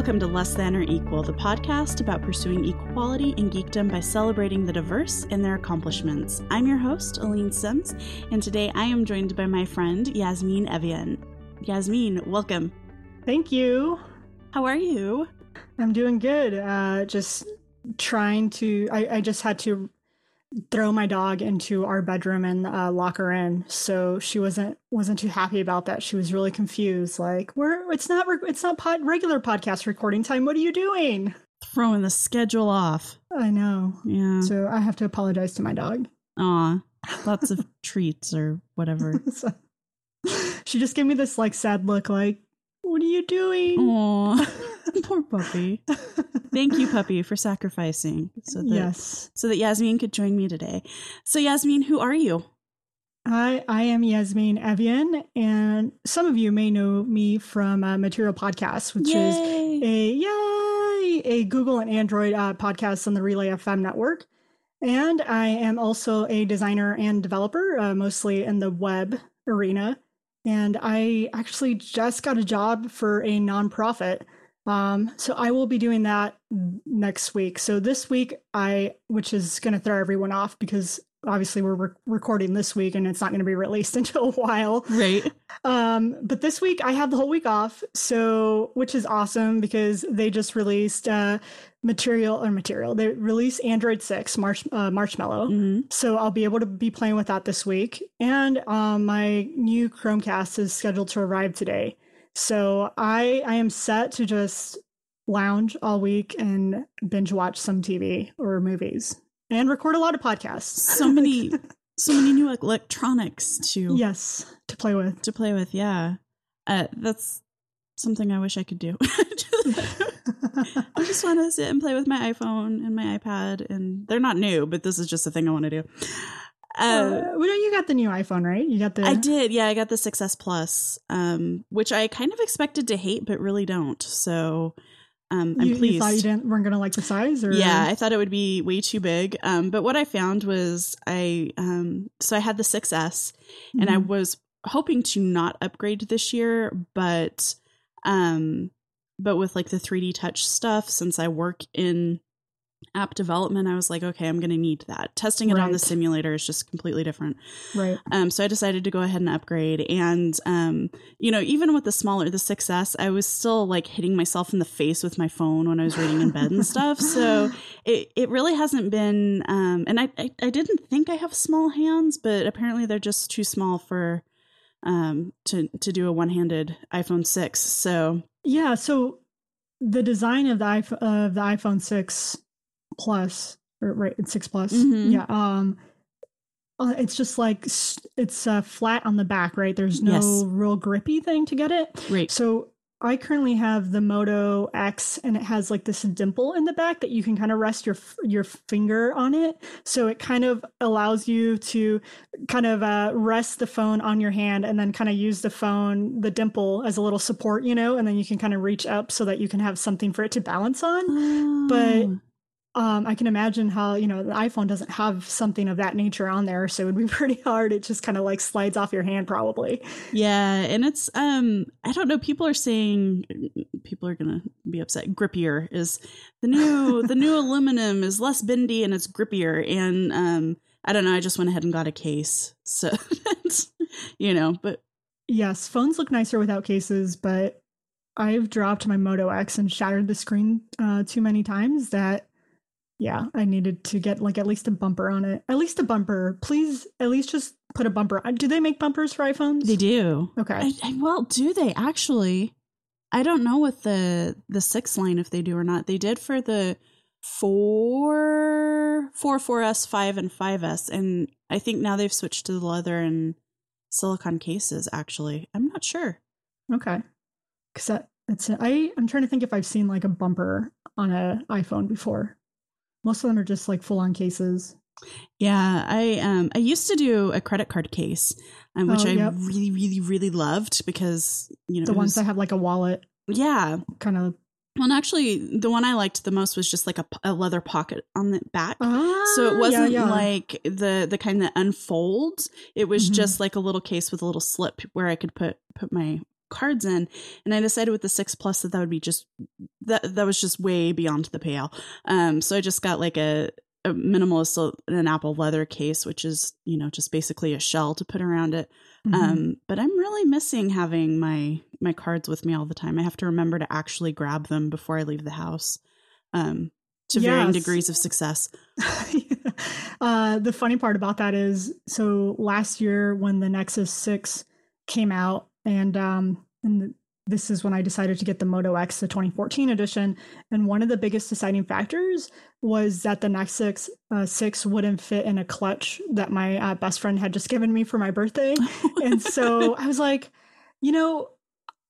Welcome to Less Than or Equal, the podcast about pursuing equality in geekdom by celebrating the diverse and their accomplishments. I'm your host, Aleen Simms, and today I am joined by my friend, Yasmine Evjen. Yasmine, welcome. Thank you. How are you? I'm doing good. Uh, just trying to, I, I just had to throw my dog into our bedroom and uh, lock her in. So she wasn't wasn't too happy about that. She was really confused. Like, we're it's not it's not pod, regular podcast recording time. What are you doing? Throwing the schedule off. I know. Yeah. So I have to apologize to my dog. Aw, lots of treats or whatever. So- she just gave me this like sad look. Like, what are you doing? Aw, poor puppy. Thank you, puppy, for sacrificing so that yes. so that Yasmine could join me today. So, Yasmine, who are you? I, I am Yasmine Evjen, and some of you may know me from uh, Material Podcast, which is a yay a Google and Android uh, podcast on the Relay FM network. And I am also a designer and developer, uh, mostly in the web arena. And I actually just got a job for a nonprofit. Um, so I will be doing that next week. So this week, I, which is going to throw everyone off because obviously we're re- recording this week and it's not going to be released until a while. right. Um, but this week I have the whole week off, so which is awesome because they just released uh, material or material. They released Android six Marsh uh, Marshmallow, hmm so I'll be able to be playing with that this week. And um, my new Chromecast is scheduled to arrive today, so I I am set to just lounge all week and binge watch some TV or movies and record a lot of podcasts. So many, so many new electronics to yes, to play with. to play with. Yeah, uh, that's something I wish I could do. I just want to sit and play with my iPhone and my iPad, and they're not new, but this is just a thing I want to do. Uh, well, you got the new iPhone, right? You got the. I did, yeah. I got the 6S Plus, um, which I kind of expected to hate, but really don't. So um, I'm you, pleased. you thought you didn't weren't gonna like the size, or Yeah, I thought it would be way too big. Um, but what I found was I um, so I had the 6S, and I Mhm. was hoping to not upgrade this year, but um, but with like the 3D touch stuff, since I work in app development, I was like, okay, I'm gonna need that. Testing it on the simulator is just completely different. right. Um, so I decided to go ahead and upgrade. And, um, you know, even with the smaller, the 6S, I was still like hitting myself in the face with my phone when I was reading in bed and stuff. So it, it really hasn't been, um, and I, I, I didn't think I have small hands, but apparently they're just too small for, um, to, to do a one handed iPhone 6. So, Yeah, so the design of the iPhone of the iPhone six plus, or right, it's six plus. Mhm. Yeah. Um, uh, it's just like it's uh, flat on the back, right? There's no Yes. real grippy thing to get it. right. So I currently have the Moto X, and it has like this dimple in the back that you can kind of rest your your finger on it. So it kind of allows you to kind of uh, rest the phone on your hand, and then kind of use the phone, the dimple, as a little support, you know, and then you can kind of reach up so that you can have something for it to balance on. But- Oh. Um, I can imagine how you know the iPhone doesn't have something of that nature on there, so it would be pretty hard. It just kind of like slides off your hand, probably. Yeah, and it's um I don't know, people are saying people are going to be upset. Grippier is the new the new aluminum is less bendy and it's grippier and um I don't know, I just went ahead and got a case. So you know, but Yes, phones look nicer without cases, but I've dropped my Moto X and shattered the screen uh, too many times that, yeah, I needed to get like at least a bumper on it. At least a bumper. Please, at least just put a bumper. Do they make bumpers for iPhones? they do. Okay. I, I, well, do they actually? I don't know with the the 6 line if they do or not. They did for the 4 4 4S 5 and 5S and I think now they've switched to the leather and silicon cases actually. I'm not sure. Okay. Because that, that's, I, I'm trying to think if I've seen like a bumper on a iPhone before. Most of them are just like full on cases. Yeah, I um I used to do a credit card case, um, which Oh, I really really really loved because you know The ones was- that have like a wallet yeah. kind of. Well, actually, the one I liked the most was just like a leather pocket on the back. Ah, so it wasn't yeah, yeah. like the the kind that unfolds. It was Mhm. just like a little case with a little slip where I could put put my cards in. And I decided with the six plus that that would be just that that was just way beyond the pale. Um, so I just got like a, a minimalist an apple leather case, which is you know just basically a shell to put around it. Mm-hmm. Um, but I'm really missing having my my cards with me all the time. I have to remember to actually grab them before I leave the house. Um, to yes. varying degrees of success. uh, the funny part about that is, so last year when the Nexus Six came out, and um, and the, this is when I decided to get the Moto X, the 2014 edition. And one of the biggest deciding factors was that the Nexus uh, 6 wouldn't fit in a clutch that my uh, best friend had just given me for my birthday. and so I was like, you know,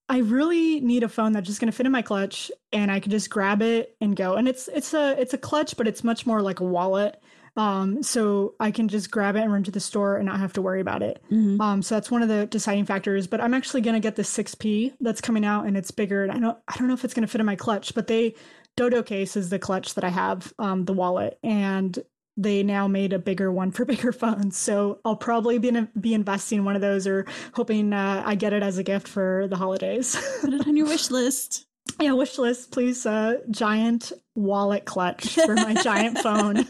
I really need a phone that's just going to fit in my clutch and I can just grab it and go. And it's it's a it's a clutch, but it's much more like a wallet. Um, so I can just grab it and run to the store and not have to worry about it. Mm-hmm. Um, so that's one of the deciding factors. But I'm actually going to get the 6P that's coming out and it's bigger. And I don't I don't know if it's going to fit in my clutch, but they Dodo case is the clutch that I have, um, the wallet, and they now made a bigger one for bigger phones. So I'll probably be in, be investing one of those or hoping uh, I get it as a gift for the holidays. Put it on your wish list. Yeah, wish list, please. Uh, giant wallet clutch for my giant phone.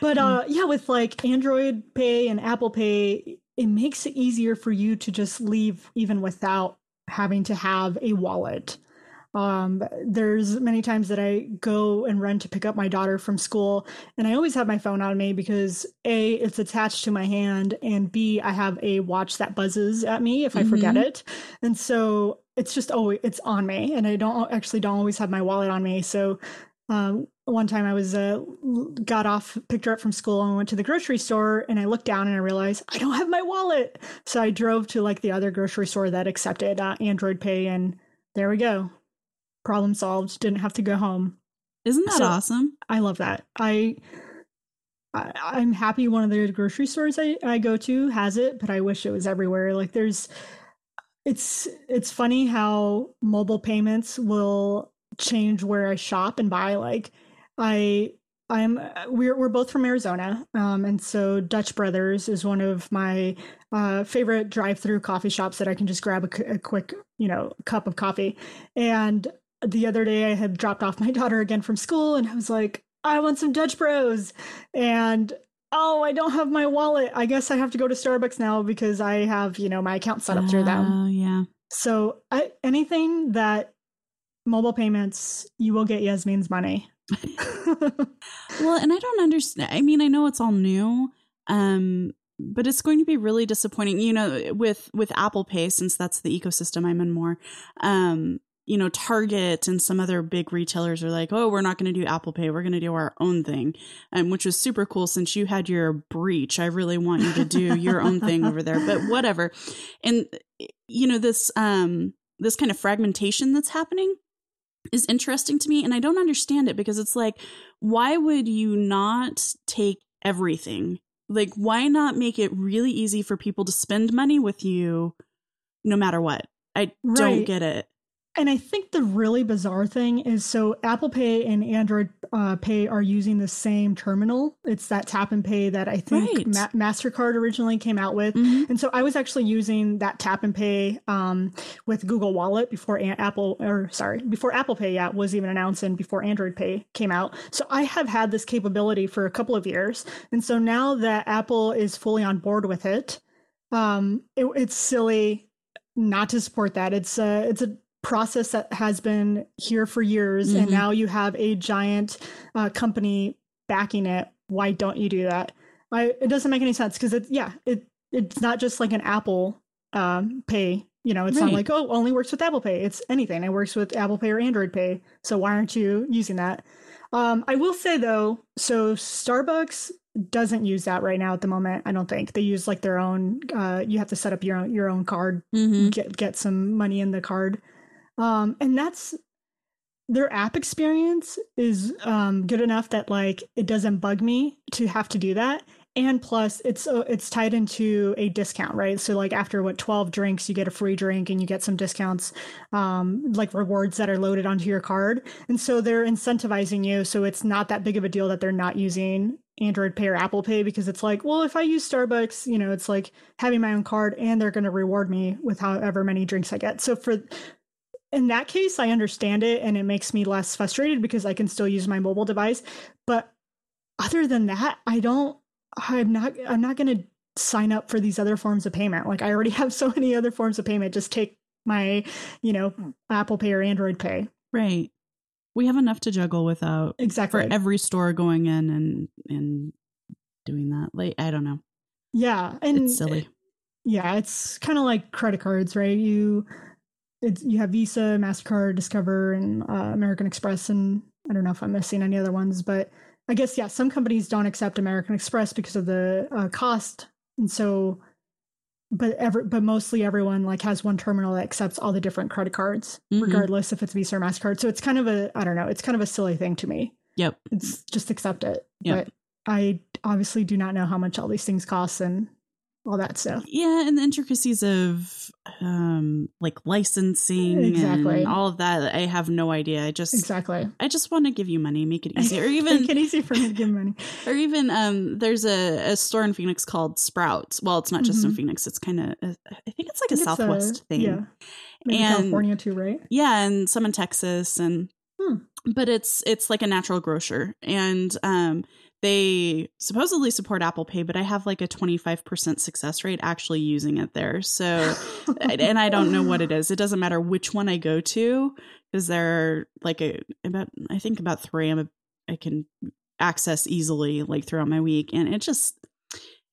But uh, yeah, with like Android Pay and Apple Pay, it makes it easier for you to just leave even without having to have a wallet. Um, there's many times that I go and run to pick up my daughter from school, and I always have my phone on me because A, it's attached to my hand, and B, I have a watch that buzzes at me if I mm-hmm. forget it. And so it's just always it's on me, and I don't actually don't always have my wallet on me. So um, one time I was uh, got off, picked her up from school, and went to the grocery store. And I looked down and I realized I don't have my wallet. So I drove to like the other grocery store that accepted uh, Android Pay, and there we go. Problem solved. Didn't have to go home. Isn't that so, awesome? I love that. I, I am happy one of the grocery stores I, I go to has it but i wish it was everywhere. Like there's it's it's funny how mobile payments will change where i shop and buy like i I'm we're we're both from Arizona, um, and so Dutch Brothers is one of my uh, favorite drive-through coffee shops that I can just grab a, a, quick, you know, cup of coffee. And the other day I had dropped off my daughter again from school and I was like, I want some Dutch Bros. And oh, I don't have my wallet. I guess I have to go to Starbucks now because I have, you know, my account set up through them. Oh, yeah. So I, anything that mobile payments, you will get Yasmine's money. well, and I don't understand. I mean, I know it's all new. Um, but it's going to be really disappointing you know with with apple pay since that's the ecosystem i'm in more um you know, Target and some other big retailers are like, oh, we're not going to do Apple Pay. We're going to do our own thing. Um, which was super cool since you had your breach. I really want you to do your own thing over there, but whatever. And, you know, this, um, this kind of fragmentation that's happening is interesting to me. And I don't understand it because it's like, why would you not take everything? Like, why not make it really easy for people to spend money with you no matter what? I right. don't get it. And I think the really bizarre thing is so Apple Pay and Android uh, Pay are using the same terminal. It's that tap and pay that I think right. Ma- MasterCard originally came out with. Mm-hmm. And so I was actually using that tap and pay um, with Google Wallet before a- Apple, or sorry, before Apple Pay yeah, was even announced and before Android Pay came out. So I have had this capability for a couple of years. And so now that Apple is fully on board with it, um, it it's silly not to support that. It's a, it's a process that has been here for years mm-hmm. and now you have a giant uh, company backing it. Why don't you do that? I, it doesn't make any sense because it yeah it it's not just like an apple um, pay. You know it's right. not like oh only works with apple pay. It's anything. It works with apple pay or android pay. So why aren't you using that? Um, i will say though so starbucks doesn't use that right now at the moment i don't think. They use like their own uh, you have to set up your own your own card mm-hmm. get get some money in the card um, and that's their app experience is um, good enough that like it doesn't bug me to have to do that. And plus it's uh, it's tied into a discount right? So like after what 12 drinks you get a free drink and you get some discounts um, like rewards that are loaded onto your card. And so they're incentivizing you so it's not that big of a deal that they're not using Android Pay or Apple Pay because it's like, well, if I use Starbucks, you know, it's like having my own card and they're going to reward me with however many drinks I get. So for in that case, I understand it and it makes me less frustrated because I can still use my mobile device. But other than that, I don't I'm not I'm not going to sign up for these other forms of payment. Like I already have so many other forms of payment. Just take my, you know, hmm. Apple Pay or Android Pay. Right. We have enough to juggle without Exactly. for every store going in and and doing that. Like I don't know. yeah, and It's silly. Yeah, it's kind of like credit cards, right? You it's you have Visa, Mastercard, Discover, and uh, American Express, and I don't know if I'm missing any other ones, but I guess yeah, some companies don't accept American Express because of the uh, cost, and so, but every but mostly everyone like has one terminal that accepts all the different credit cards, Mhm. regardless if it's Visa or Mastercard. So it's kind of a I don't know, it's kind of a silly thing to me. Yep. It's just accept it, Yep. but I obviously do not know how much all these things cost and all that stuff. Yeah, and the intricacies of um like licensing Exactly. and all of that, I have no idea. I just Exactly. I just want to give you money, make it easy. Or even make it easy for me to give money. or even um there's a, a store in Phoenix called Sprouts. Well, it's not just in Mhm. Phoenix, it's kind of I think it's like a think it's, Southwest uh, thing. Yeah. Maybe And- California too, right? Yeah, and some in Texas and Hmm. but it's it's like a natural grocer and um they supposedly support Apple Pay, but I have like a 25% success rate actually using it there. So and I don't know what it is. It doesn't matter which one I go to because there are like a about I think about 3 I'm a, I can access easily like throughout my week and it just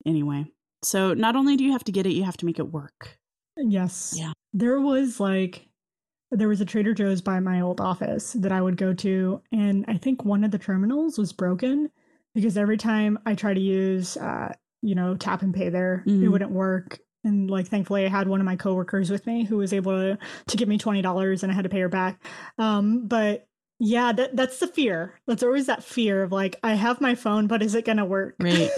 anyway. So not only do you have to get it, you have to make it work. Yes. Yeah. There was like there was a Trader Joe's by my old office that I would go to, and I think one of the terminals was broken because every time I try to use, uh, you know, tap and pay there, it Mhm. wouldn't work. And like, thankfully, I had one of my coworkers with me who was able to to give me twenty dollars, and I had to pay her back. Um, but yeah, that that's the fear. That's always that fear of like, I have my phone, but is it going to work? Right.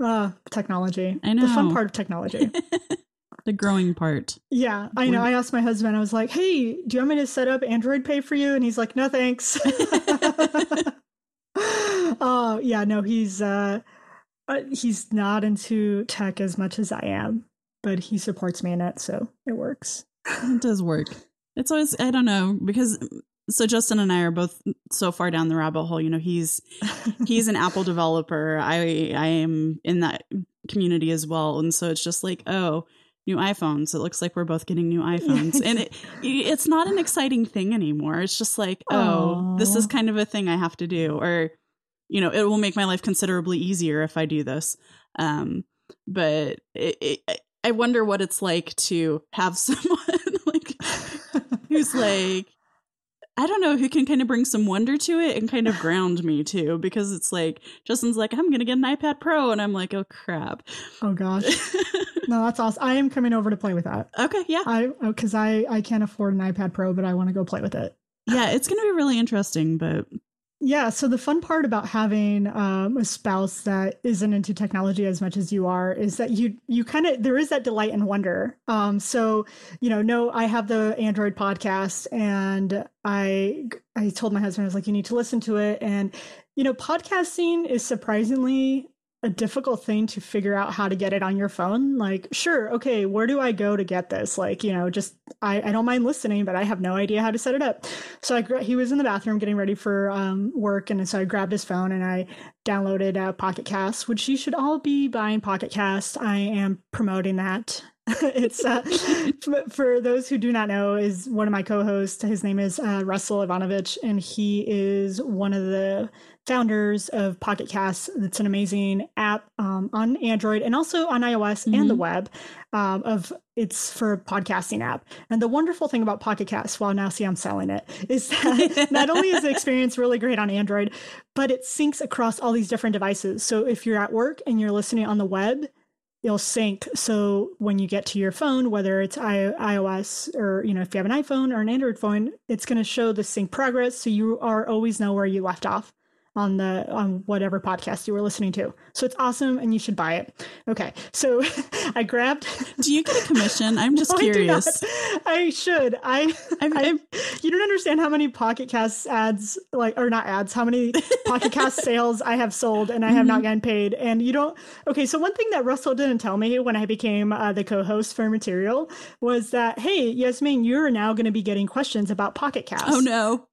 uh, technology. I know The fun part of technology. the growing part. Yeah, I know. I asked my husband, I was like, hey, do you want me to set up Android Pay for you? And he's like, no, thanks. Oh, yeah, no, he's uh uh, he's not into tech as much as I am, but he supports me in it, so it works. It does work. It's always I don't know because so Justin and I are both so far down the rabbit hole. You know, he's he's an Apple developer. I I am in that community as well, and so it's just like oh. New iPhones. It looks like we're both getting new iPhones, and it it's not an exciting thing anymore. It's just like, oh, this is kind of a thing I have to do, or you know, it will make my life considerably easier if I do this. Um, but it, it, I wonder what it's like to have someone like who's like I don't know who can kind of bring some wonder to it and kind of ground me too because it's like Justin's like I'm gonna get an iPad Pro and I'm like oh crap oh gosh. No, that's awesome. I am coming over to play with that. okay yeah I because I I can't afford an iPad Pro, but I want to go play with it. Yeah it's gonna be really interesting but Yeah, so the fun part about having um, a spouse that isn't into technology as much as you are is that you you kind of there is that delight and wonder. Um, so you know, no, I have the Android podcast, and I I told my husband I was like, you need to listen to it, and you know, podcasting is surprisingly a difficult thing to figure out how to get it on your phone. Like, sure, okay, where do I go to get this? Like, you know, just I, I don't mind listening, but I have no idea how to set it up. So I he was in the bathroom getting ready for um, work, and so I grabbed his phone and I downloaded uh, Pocket Cast, which you should all be buying Pocket Cast. I am promoting that. it's uh, for those who do not know is one of my co-hosts. His name is uh, Russell Ivanovic, and he is one of the founders of Pocket Cast. It's an amazing app um, on Android and also on iOS and the Mhm. web. Um, of it's for a podcasting app. And the wonderful thing about Pocket Cast, well, now see I'm selling it, is that not only is the experience really great on Android, but it syncs across all these different devices. So if you're at work and you're listening on the web, it'll sync. So when you get to your phone, whether it's I- iOS or you know if you have an iPhone or an Android phone, it's going to show the sync progress, so you are always know where you left off. On the on whatever podcast you were listening to. So it's awesome, and you should buy it. Okay, so I grabbed. Do you get a commission? I'm just No, curious. I, I should. I, I've- I I've- you don't understand how many Pocket Cast ads, like or not ads, how many Pocket Cast sales I have sold, and I have Mm-hmm. not gotten paid. And you don't. Okay, so one thing that Russell didn't tell me when I became uh, the co-host for Material was that hey, Yasmine, you're now going to be getting questions about Pocket Cast. Oh no.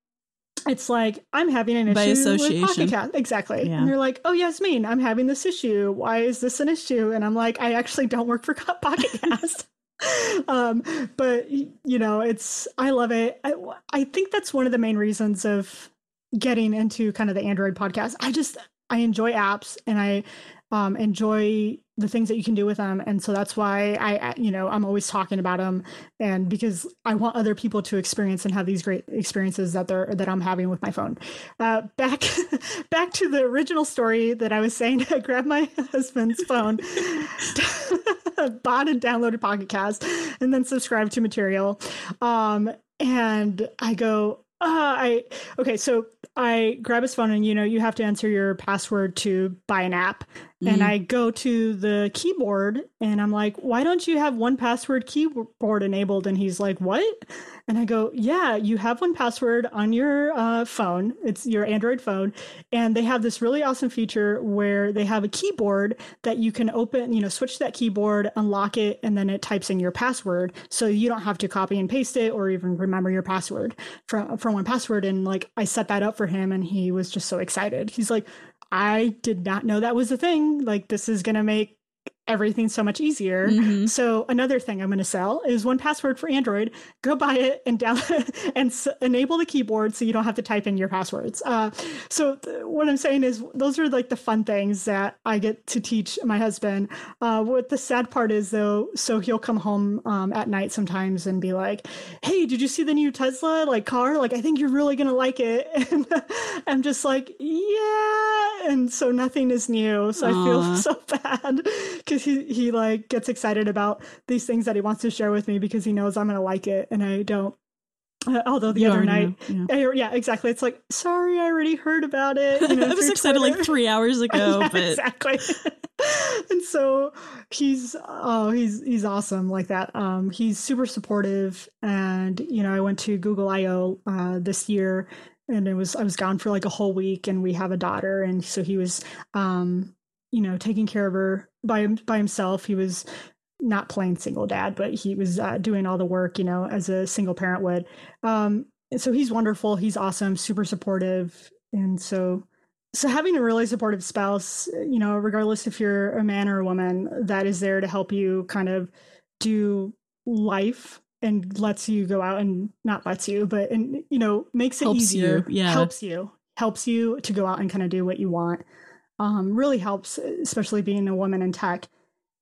It's like I'm having an By issue with. Pocket Cast. Exactly. Yeah. And they're like, "Oh, Yasmine, I'm having this issue. Why is this an issue?" And I'm like, "I actually don't work for Pocket Cast." um, but you know, it's I love it. I, I think that's one of the main reasons of getting into kind of the Android podcast. I just I enjoy apps and I um, enjoy the things that you can do with them, and so that's why I you know I'm always talking about them, and because I want other people to experience and have these great experiences that they're that I'm having with my phone. Uh, back back to the original story that I was saying. I grabbed my husband's phone, bought and downloaded Pocket Cast, and then subscribed to Material. Um, and I go, uh, I okay, so I grab his phone, and you know, you have to enter your password to buy an app. And Mhm. I go to the keyboard, and I'm like, "Why don't you have 1Password keyboard enabled?" And he's like, "What?" And I go, "Yeah, you have 1Password on your uh, phone. It's your Android phone, and they have this really awesome feature where they have a keyboard that you can open, you know, switch that keyboard, unlock it, and then it types in your password, so you don't have to copy and paste it or even remember your password from from 1Password. And like, I set that up for him, and he was just so excited. He's like, "I did not know that was a thing. Like, this is gonna make." Everything so much easier. Mhm. So another thing I'm going to sell is 1Password for Android. Go buy it and down and s- enable the keyboard so you don't have to type in your passwords. Uh, so th- what I'm saying is those are like the fun things that I get to teach my husband. Uh, what the sad part is though, so he'll come home um, at night sometimes and be like, "Hey, did you see the new Tesla like car? Like I think you're really going to like it." And I'm just like, "Yeah." And so nothing is new. So I feel so bad because he he like gets excited about these things that he wants to share with me because he knows I'm gonna like it and I don't. Uh, although the You other night, yeah. I- yeah, exactly. It's like, sorry, I already heard about it. You know, I was excited like three hours ago, Yeah, but exactly. and so he's oh he's he's awesome like that. Um, he's super supportive, and you know I went to Google I/O uh, this year, and it was I was gone for like a whole week, and we have a daughter, and so he was um you know taking care of her by by himself. He was not playing single dad, but he was uh, doing all the work, you know, as a single parent would. Um, so he's wonderful. He's awesome, super supportive, and so so having a really supportive spouse, you know, regardless if you're a man or a woman, that is there to help you kind of do life and lets you go out and not lets you, but and you know makes it Helps easier. you, yeah. helps you, helps you to go out and kind of do what you want. Um, really helps, especially being a woman in tech.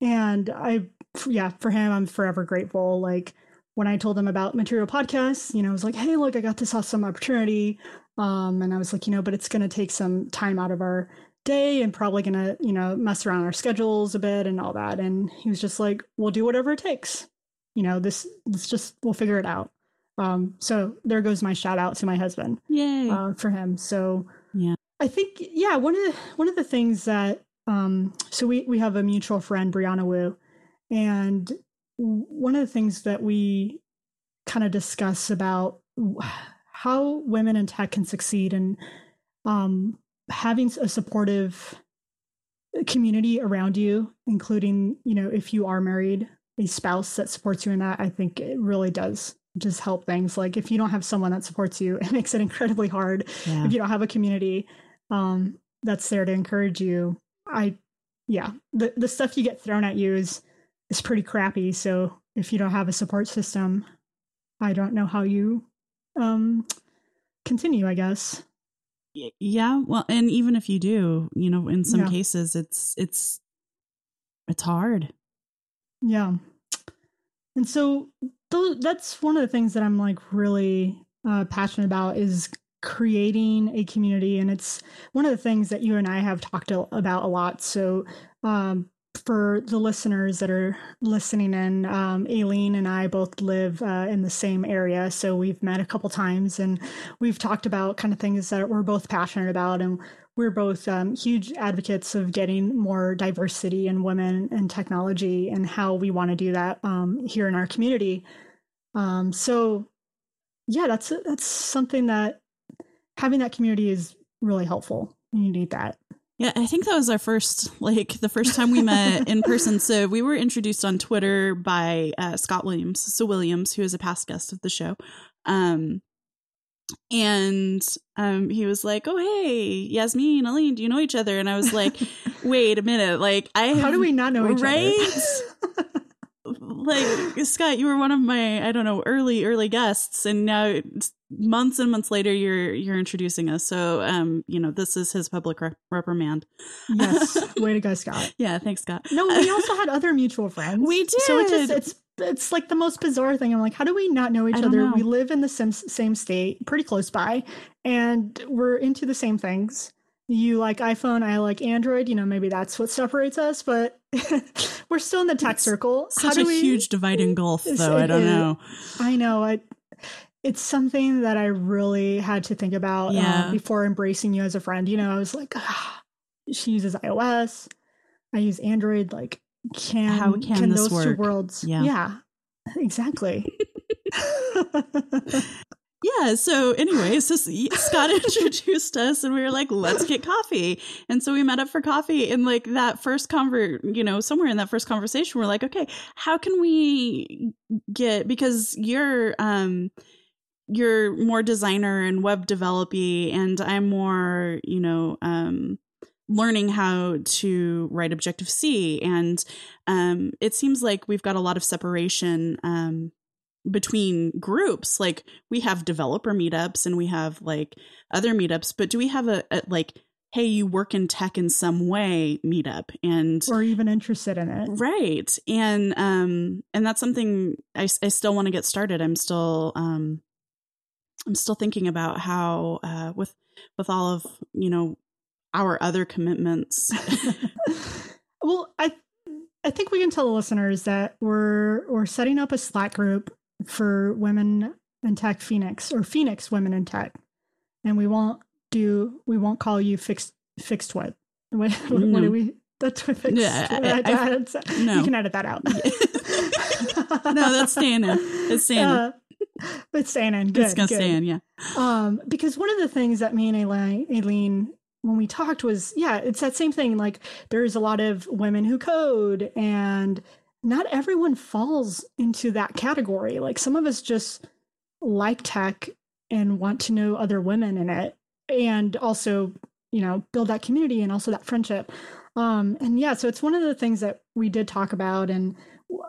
And I, yeah, for him, I'm forever grateful. Like when I told him about Material Podcasts, you know, I was like, hey, look, I got this awesome opportunity. Um, and I was like, you know, but it's going to take some time out of our day and probably going to, you know, mess around our schedules a bit and all that. And he was just like, we'll do whatever it takes. You know, this, let's just, we'll figure it out. Um, so there goes my shout out to my husband yay. uh, for him. So. I think yeah one of the, one of the things that um, so we we have a mutual friend Brianna Wu, and one of the things that we kind of discuss about how women in tech can succeed and um, having a supportive community around you, including you know if you are married, a spouse that supports you in that. I think it really does just help things. Like if you don't have someone that supports you, it makes it incredibly hard yeah. if you don't have a community um, that's there to encourage you, I, yeah, the the stuff you get thrown at you is is pretty crappy. So if you don't have a support system, I don't know how you um, continue. I guess. Yeah well and even if you do you know in some Yeah. cases it's it's it's hard Yeah. And so tho- that's one of the things that I'm like really uh, passionate about is creating a community. And it's one of the things that you and I have talked about a lot. So um, for the listeners that are listening in, um, Aleen and I both live uh, in the same area. So we've met a couple times and we've talked about kind of things that we're both passionate about. And we're both um, huge advocates of getting more diversity in women in technology and how we want to do that um, here in our community. Um, so, yeah, that's that's something that having that community is really helpful. You need that. Yeah, I think that was our first, like the first time we met in person. So we were introduced on Twitter by uh, Scott Williams, so Williams, who is a past guest of the show. Um, and um, he was like, "Oh, hey, Yasmine, Aleen, do you know each other?" And I was like, "Wait a minute, like I how do we not know each right? other?" like Scott, you were one of my I don't know early early guests, and now months and months later you're you're introducing us. So um, you know, this is his public rep- reprimand. yes, way to go, Scott. yeah, thanks, Scott. No, we also had other mutual friends. We did. So it just it's it's like the most bizarre thing. I'm like, how do we not know each other? know. We live in the same same state, pretty close by, and we're into the same things. You like iPhone, I like Android. You know, maybe that's what separates us, but we're still in the tech It's circle. Such a we, huge dividing gulf, though. I don't know. I know. I, it's something that I really had to think about Yeah. uh, before embracing you as a friend. You know, I was like, ah, she uses iOS. I use Android. Like, can How can this those two worlds? Yeah. yeah exactly. Yeah. So anyway, so Scott introduced us, and we were like, "Let's get coffee." And so we met up for coffee. And like that first convert, you know, somewhere in that first conversation, we're like, "Okay, how can we get?" Because you're um you're more designer and web developy, and I'm more, you know, um learning how to write Objective C, and um it seems like we've got a lot of separation. Um, between groups like we have developer meetups and we have like other meetups but do we have a, a like hey you work in tech in some way meetup and or even interested in it. right. And um and that's something i, I still want to get started. I'm still um i'm still thinking about how uh with with all of you know our other commitments. Well, I I think we can tell the listeners that we're we're setting up a Slack group for women in tech Phoenix or Phoenix women in tech, and we won't do we won't call you fixed fixed what what, what No. do we that's what fixed Yeah, I- I- I- that's- no. you can edit that out. no that's staying in it's staying in Uh, it's staying in. Good, it's gonna good. stay in yeah Um, because one of the things that me and Aleen, Aleen, when we talked was, yeah, it's that same thing. Like there's a lot of women who code, and not everyone falls into that category. Like some of us just like tech and want to know other women in it, and also, you know, build that community and also that friendship. Um, and yeah, so it's one of the things that we did talk about, and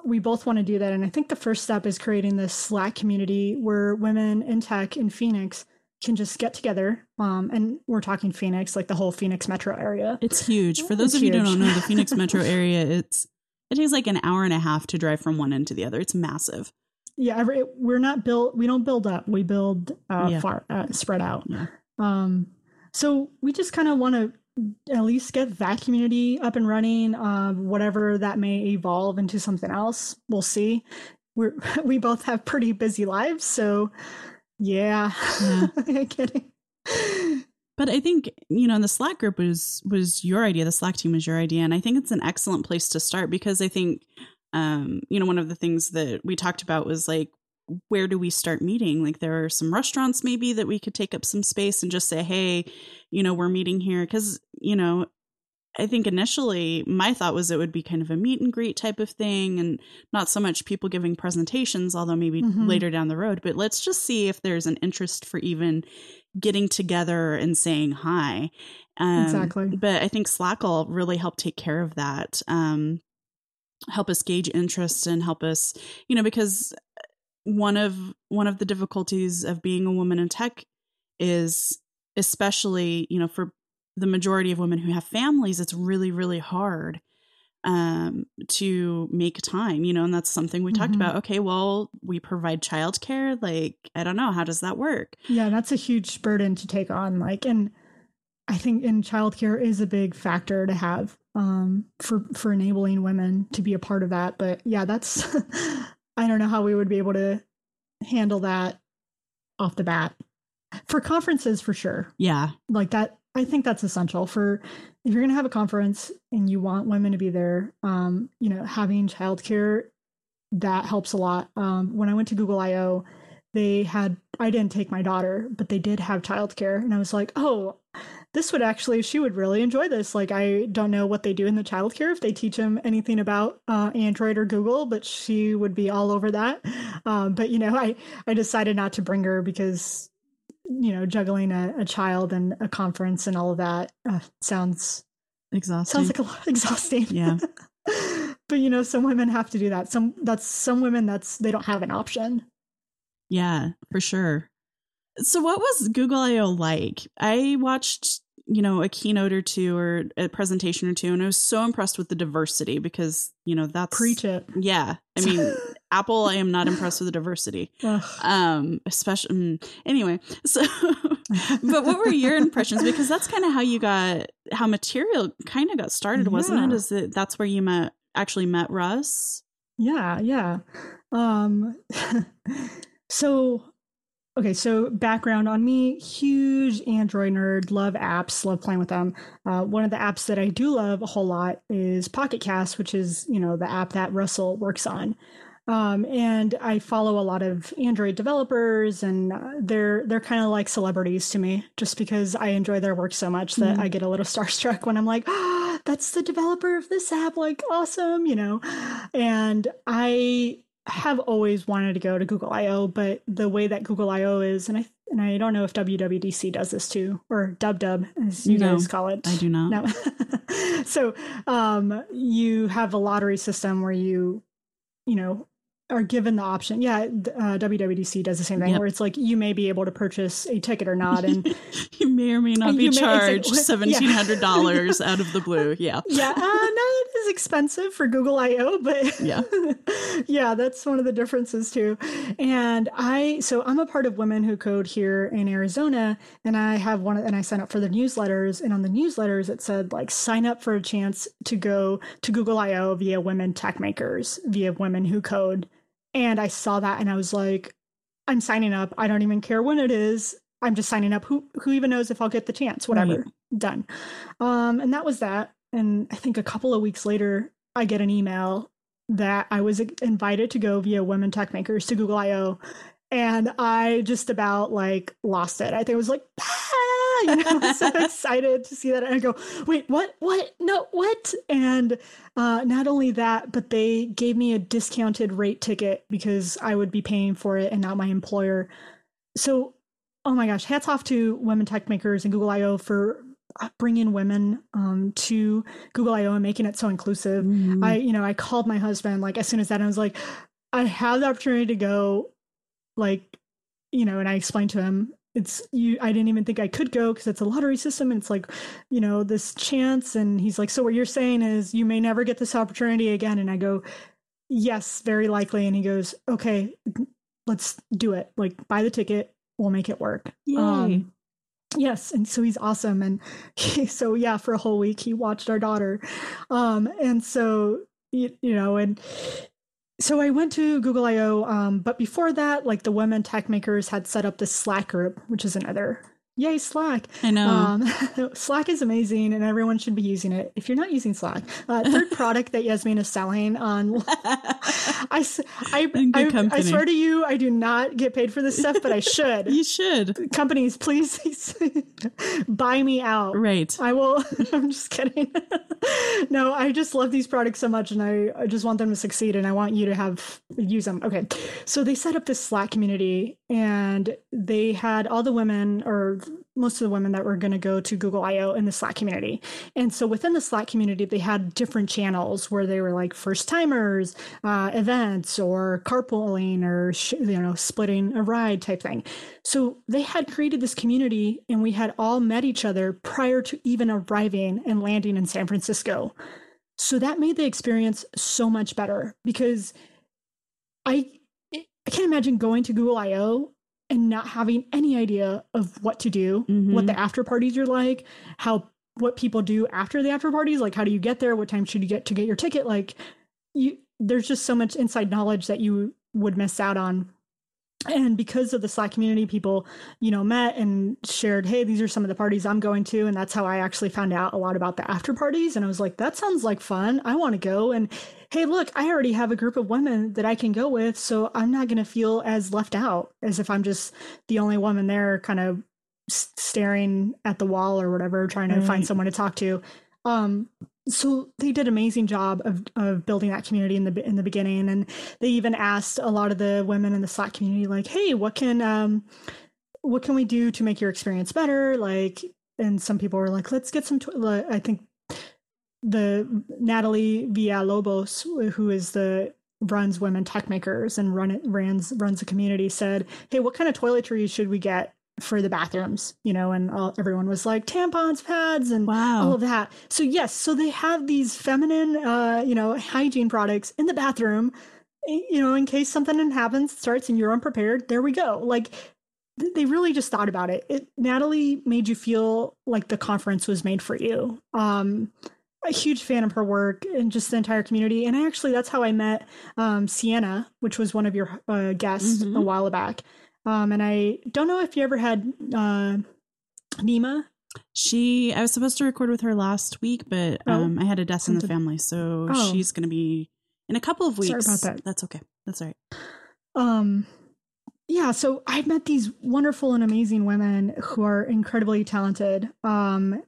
we both want to do that. And I think the first step is creating this Slack community where women in tech in Phoenix can just get together. Um, and we're talking Phoenix, like the whole Phoenix metro area. It's huge. For those It's of you who don't know, the Phoenix metro area, it's it takes like an hour and a half to drive from one end to the other. It's massive. Yeah, every, we're not built. We don't build up. We build uh, Yeah. far uh, spread out. Yeah. Um, so we just kind of want to at least get that community up and running. Um, whatever that may evolve into something else, we'll see. We're we both have pretty busy lives, so yeah. Yeah. Kidding. But I think you know the Slack group was was your idea. The Slack team was your idea, and I think it's an excellent place to start because I think um, you know one of the things that we talked about was like where do we start meeting? Like there are some restaurants maybe that we could take up some space and just say, hey, you know, we're meeting here because you know. I think initially my thought was it would be kind of a meet and greet type of thing and not so much people giving presentations, although maybe Mhm. later down the road. But let's just see if there's an interest for even getting together and saying hi. Um, Exactly. But I think Slack will really help take care of that. Um, help us gauge interest and help us, you know, because one of one of the difficulties of being a woman in tech is especially, you know, for the majority of women who have families, it's really, really hard um to make time you know and that's something we talked Mhm. about okay well we provide childcare like i don't know how does that work Yeah, that's a huge burden to take on. Like, and I think in childcare is a big factor to have um, for for enabling women to be a part of that. But yeah, that's I don't know how we would be able to handle that off the bat for conferences for sure. yeah Like that I think that's essential for if you're going to have a conference and you want women to be there. Um, you know, having childcare that helps a lot. Um, when I went to Google I/O, they had I didn't take my daughter, but they did have childcare, and I was like, oh, this would actually she would really enjoy this. Like I don't know what they do in the childcare if they teach them anything about uh, Android or Google, but she would be all over that. Um, but you know, I I decided not to bring her because you know, juggling a, a child and a conference and all of that uh, sounds exhausting. Sounds like a lot exhausting. Yeah. but you know, some women have to do that. Some that's some women that's they don't have an option. Yeah, for sure. So what was Google I/O like? I watched, you know, a keynote or two or a presentation or two and I was so impressed with the diversity because, you know, that's Preach it. Yeah. I mean, Apple, I am not impressed with the diversity. Ugh. Um, especially mm, anyway. So, but what were your impressions? Because that's kind of how you got how material kind of got started, wasn't it is that that's where you met actually met Russ? Yeah, yeah. Um so okay, so background on me, huge Android nerd, love apps, love playing with them. Uh, one of the apps that I do love a whole lot is Pocket Cast, which is, you know, the app that Russell works on. Um, and I follow a lot of Android developers, and uh, they're they're kind of like celebrities to me, just because I enjoy their work so much that Mhm. I get a little starstruck when I'm like, ah, "That's the developer of this app!" Like, awesome, you know. And I have always wanted to go to Google I/O, but the way that Google I/O is, and I and I don't know if WWDC does this too, or DubDub as you No, guys call it. I do not. No. so um, you have a lottery system where you, you know, are given the option. Yeah, uh, WWDC does the same thing, Yep. where it's like you may be able to purchase a ticket or not, and you may or may not be you may- exactly. charged Yeah. seventeen hundred dollars out of the blue. Yeah. yeah, uh, not as expensive for Google I/O, but Yeah. yeah, that's one of the differences too. And I, so I'm a part of Women Who Code here in Arizona, and I have one, and I sign up for the newsletters, and on the newsletters it said like sign up for a chance to go to Google I/O via Women Tech Makers, via Women Who Code, and I saw that, and I was like, I'm signing up. I don't even care when it is. I'm just signing up. Who who even knows if I'll get the chance? Whatever. Right. Done. Um, and that was that. And I think a couple of weeks later, I get an email that I was invited to go via Women Tech Makers to Google I/O, and I just about like lost it. I think it was like, ah, you know, I was so excited to see that. And I go, wait, what? What? No, what? And uh, not only that, but they gave me a discounted rate ticket because I would be paying for it and not my employer. So, oh my gosh, hats off to Women Tech Makers and Google I/O for uh, bringing women um, to Google I/O and making it so inclusive. Mhm. I, you know, I called my husband like as soon as that, I was like, I have the opportunity to go, like, you know, and I explained to him it's you. I didn't even think I could go because it's a lottery system, and it's like, you know, this chance. And he's like, so what you're saying is you may never get this opportunity again. And I go, yes, very likely. And he goes, okay, let's do it. Like, buy the ticket. We'll make it work. Yay. Um, yes, and so he's awesome, and he, so yeah, for a whole week he watched our daughter, um, and so you, you know, and so I went to Google I/O, um, but before that, like the women tech makers had set up this Slack group, which is another yay Slack. I know. Um, Slack is amazing, and everyone should be using it. If you're not using Slack, uh, third product that Yasmine is selling on I, I, I- I swear to you, I do not get paid for this stuff, but I should. you should. Companies, please buy me out. Right. I will. I'm just kidding. no, I just love these products so much, and I, I just want them to succeed, and I want you to have use them. Okay, so they set up this Slack community, and they had all the women, or most of the women that were going to go to Google I/O in the Slack community, and so within the Slack community, they had different channels where they were like first timers, uh, events, or carpooling, or you know, splitting a ride type thing. So they had created this community, and we had all met each other prior to even arriving and landing in San Francisco. So that made the experience so much better because I I can't imagine going to Google I/O and not having any idea of what to do, what Mhm. the after parties are like, how what people do after the after parties, like how do you get there, what time should you get to get your ticket, like you there's just so much inside knowledge that you would miss out on and because of the slack community people you know met and shared hey these are some of the parties i'm going to. And that's how i actually found out a lot about the after parties. And i was like that sounds like fun. I want to go. And hey look i already have a group of women that i can go with so i'm not going to feel as left out as if i'm just the only woman there kind of staring at the wall or whatever trying to right. find someone to talk to. Um so they did an amazing job of, of building that community in the in the beginning and they even asked a lot of the women in the slack community like hey what can um what can we do to make your experience better like and some people were like let's get some tw-. i think the natalie villalobos who is the runs women tech makers and run runs runs the community said hey what kind of toiletries should we get for the bathrooms, you know, and all, everyone was like tampons, pads, and wow. all of that. So yes, so they have these feminine, uh, you know, hygiene products in the bathroom, you know, in case something happens, starts, and you're unprepared. There we go. Like they really just thought about it. it. Natalie made you feel like the conference was made for you. Um, a huge fan of her work and just the entire community. And I actually, that's how I met um, Sienna, which was one of your uh, guests mm-hmm. a while back. Um, and I don't know if you ever had uh, Nima. She, I was supposed to record with her last week, but oh, um, I had a death in the family, so oh. she's going to be in a couple of weeks. Sorry about that. That's okay. That's all right. Um, yeah. So I've met these wonderful and amazing women who are incredibly talented. Um,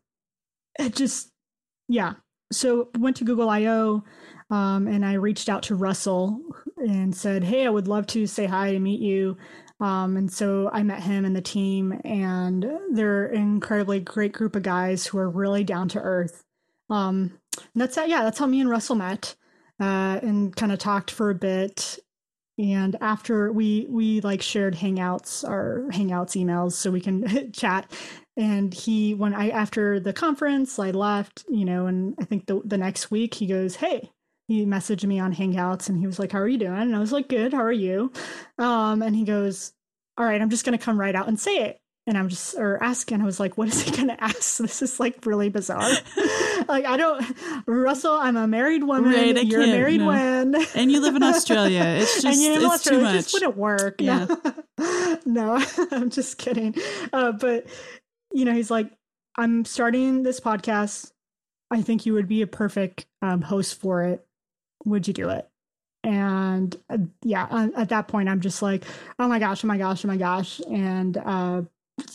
it just, yeah. So went to Google I/O, um, and I reached out to Russell and said, "Hey, I would love to say hi and meet you." Um, and so I met him and the team, and they're an incredibly great group of guys who are really down to earth. Um, that's that. Yeah, that's how me and Russell met, uh, and kind of talked for a bit. And after we we like shared hangouts, our hangouts emails, so we can chat. And he, when I after the conference, I left, you know, and I think the the next week he goes, "Hey, he messaged me on Hangouts and he was like, How are you doing? And I was like, Good, how are you? Um, and he goes, All right, I'm just gonna come right out and say it. And I'm just or ask and I was like, What is he gonna ask? This is like really bizarre. like I don't Russell, I'm a married woman. Right, You're a married no. and you live in Australia. It's just it's Australia, too much. It just wouldn't work. Yeah. No, no I'm just kidding. Uh, but you know, he's like, I'm starting this podcast. I think you would be a perfect um, host for it would you do it? And uh, yeah, at that point, I'm just like, oh my gosh, oh my gosh, oh my gosh. And uh,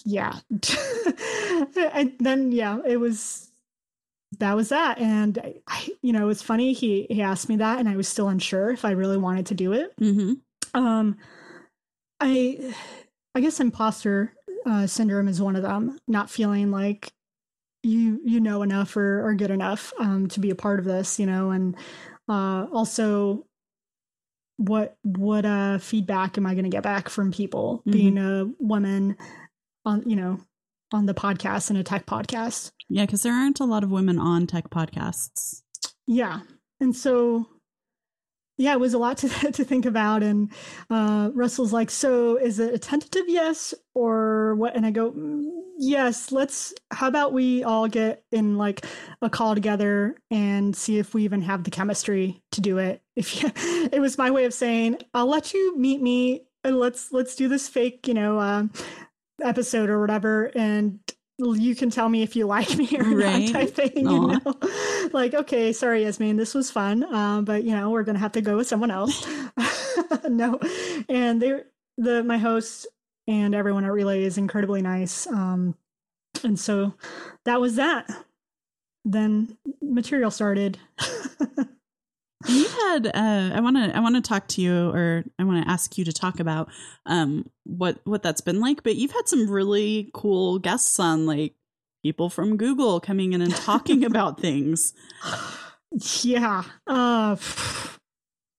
yeah. and then, yeah, it was, that was that. And I, you know, it was funny. He, he asked me that and I was still unsure if I really wanted to do it. Mm-hmm. Um, I, I guess imposter uh, syndrome is one of them, not feeling like you you know enough or, or good enough um, to be a part of this, you know, and uh, also, what what uh, feedback am I going to get back from people mm-hmm. being a woman on you know on the podcast and a tech podcast? Yeah, because there aren't a lot of women on tech podcasts. Yeah, and so yeah, it was a lot to to think about. And uh, Russell's like, "So is it a tentative yes or what?" And I go, mm, "Yes. Let's. How about we all get in like a call together and see if we even have the chemistry to do it." If you, it was my way of saying, "I'll let you meet me and let's let's do this fake, you know, uh, episode or whatever." And you can tell me if you like me or right. not type thing Aww. you know? Like okay sorry Yasmine this was fun uh, but you know we're gonna have to go with someone else. No. And they the my host and everyone at relay is incredibly nice um, and so that was that. Then material started you had uh, i want to i want to talk to you or i want to ask you to talk about um what what that's been like but you've had some really cool guests on like people from google coming in and talking about things. Yeah uh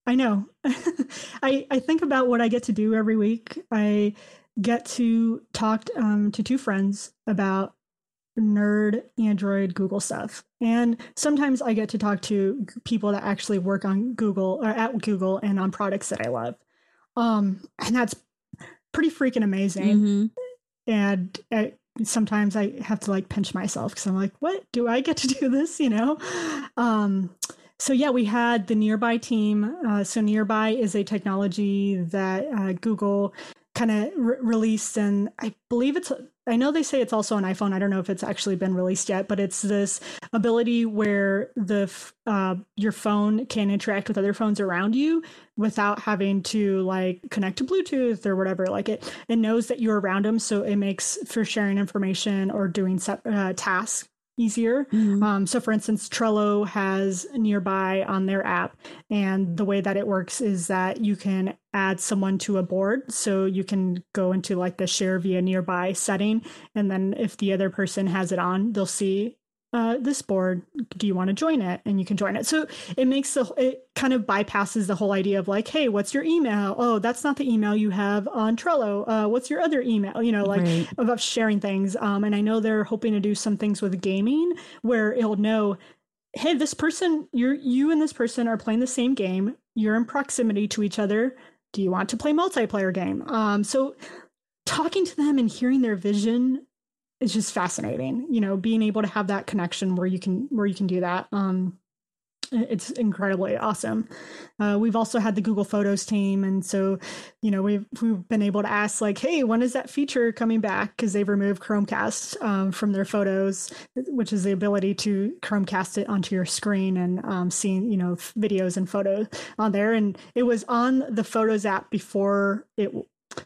i know. I i think about what i get to do every week. I get to talk um, to two friends about nerd Android Google stuff. And sometimes I get to talk to people that actually work on Google or at Google and on products that I love. Um, and that's pretty freaking amazing. Mm-hmm. And I, sometimes I have to like pinch myself because I'm like, what do I get to do this? You know? Um, so yeah, we had the Nearby team. Uh, so Nearby is a technology that uh, Google kind of re- released, and I believe it's. I know they say it's also on iPhone. I don't know if it's actually been released yet, but it's this ability where the uh, your phone can interact with other phones around you without having to like connect to Bluetooth or whatever. Like it, it knows that you're around them, so it makes for sharing information or doing uh, tasks easier. Mm-hmm. Um, so, for instance, Trello has nearby on their app, and the way that it works is that you can add someone to a board. So you can go into like the share via nearby setting, and then if the other person has it on, they'll see uh, this board do you want to join it? And you can join it. So it makes the it kind of bypasses the whole idea of like hey what's your email? Oh that's not the email you have on trello. Uh, what's your other email? You know like right. about sharing things. Um, and i know they're hoping to do some things with gaming where it'll know hey this person you're you and this person are playing the same game. You're in proximity to each other. Do you want to play multiplayer game? Um, so talking to them and hearing their vision is just fascinating you know being able to have that connection where you can where you can do that um it's incredibly awesome. Uh, we've also had the Google Photos team, and so you know we've we've been able to ask like, hey, when is that feature coming back? Because they've removed Chromecast um, from their photos, which is the ability to Chromecast it onto your screen and um, seeing you know videos and photos on there. And it was on the Photos app before it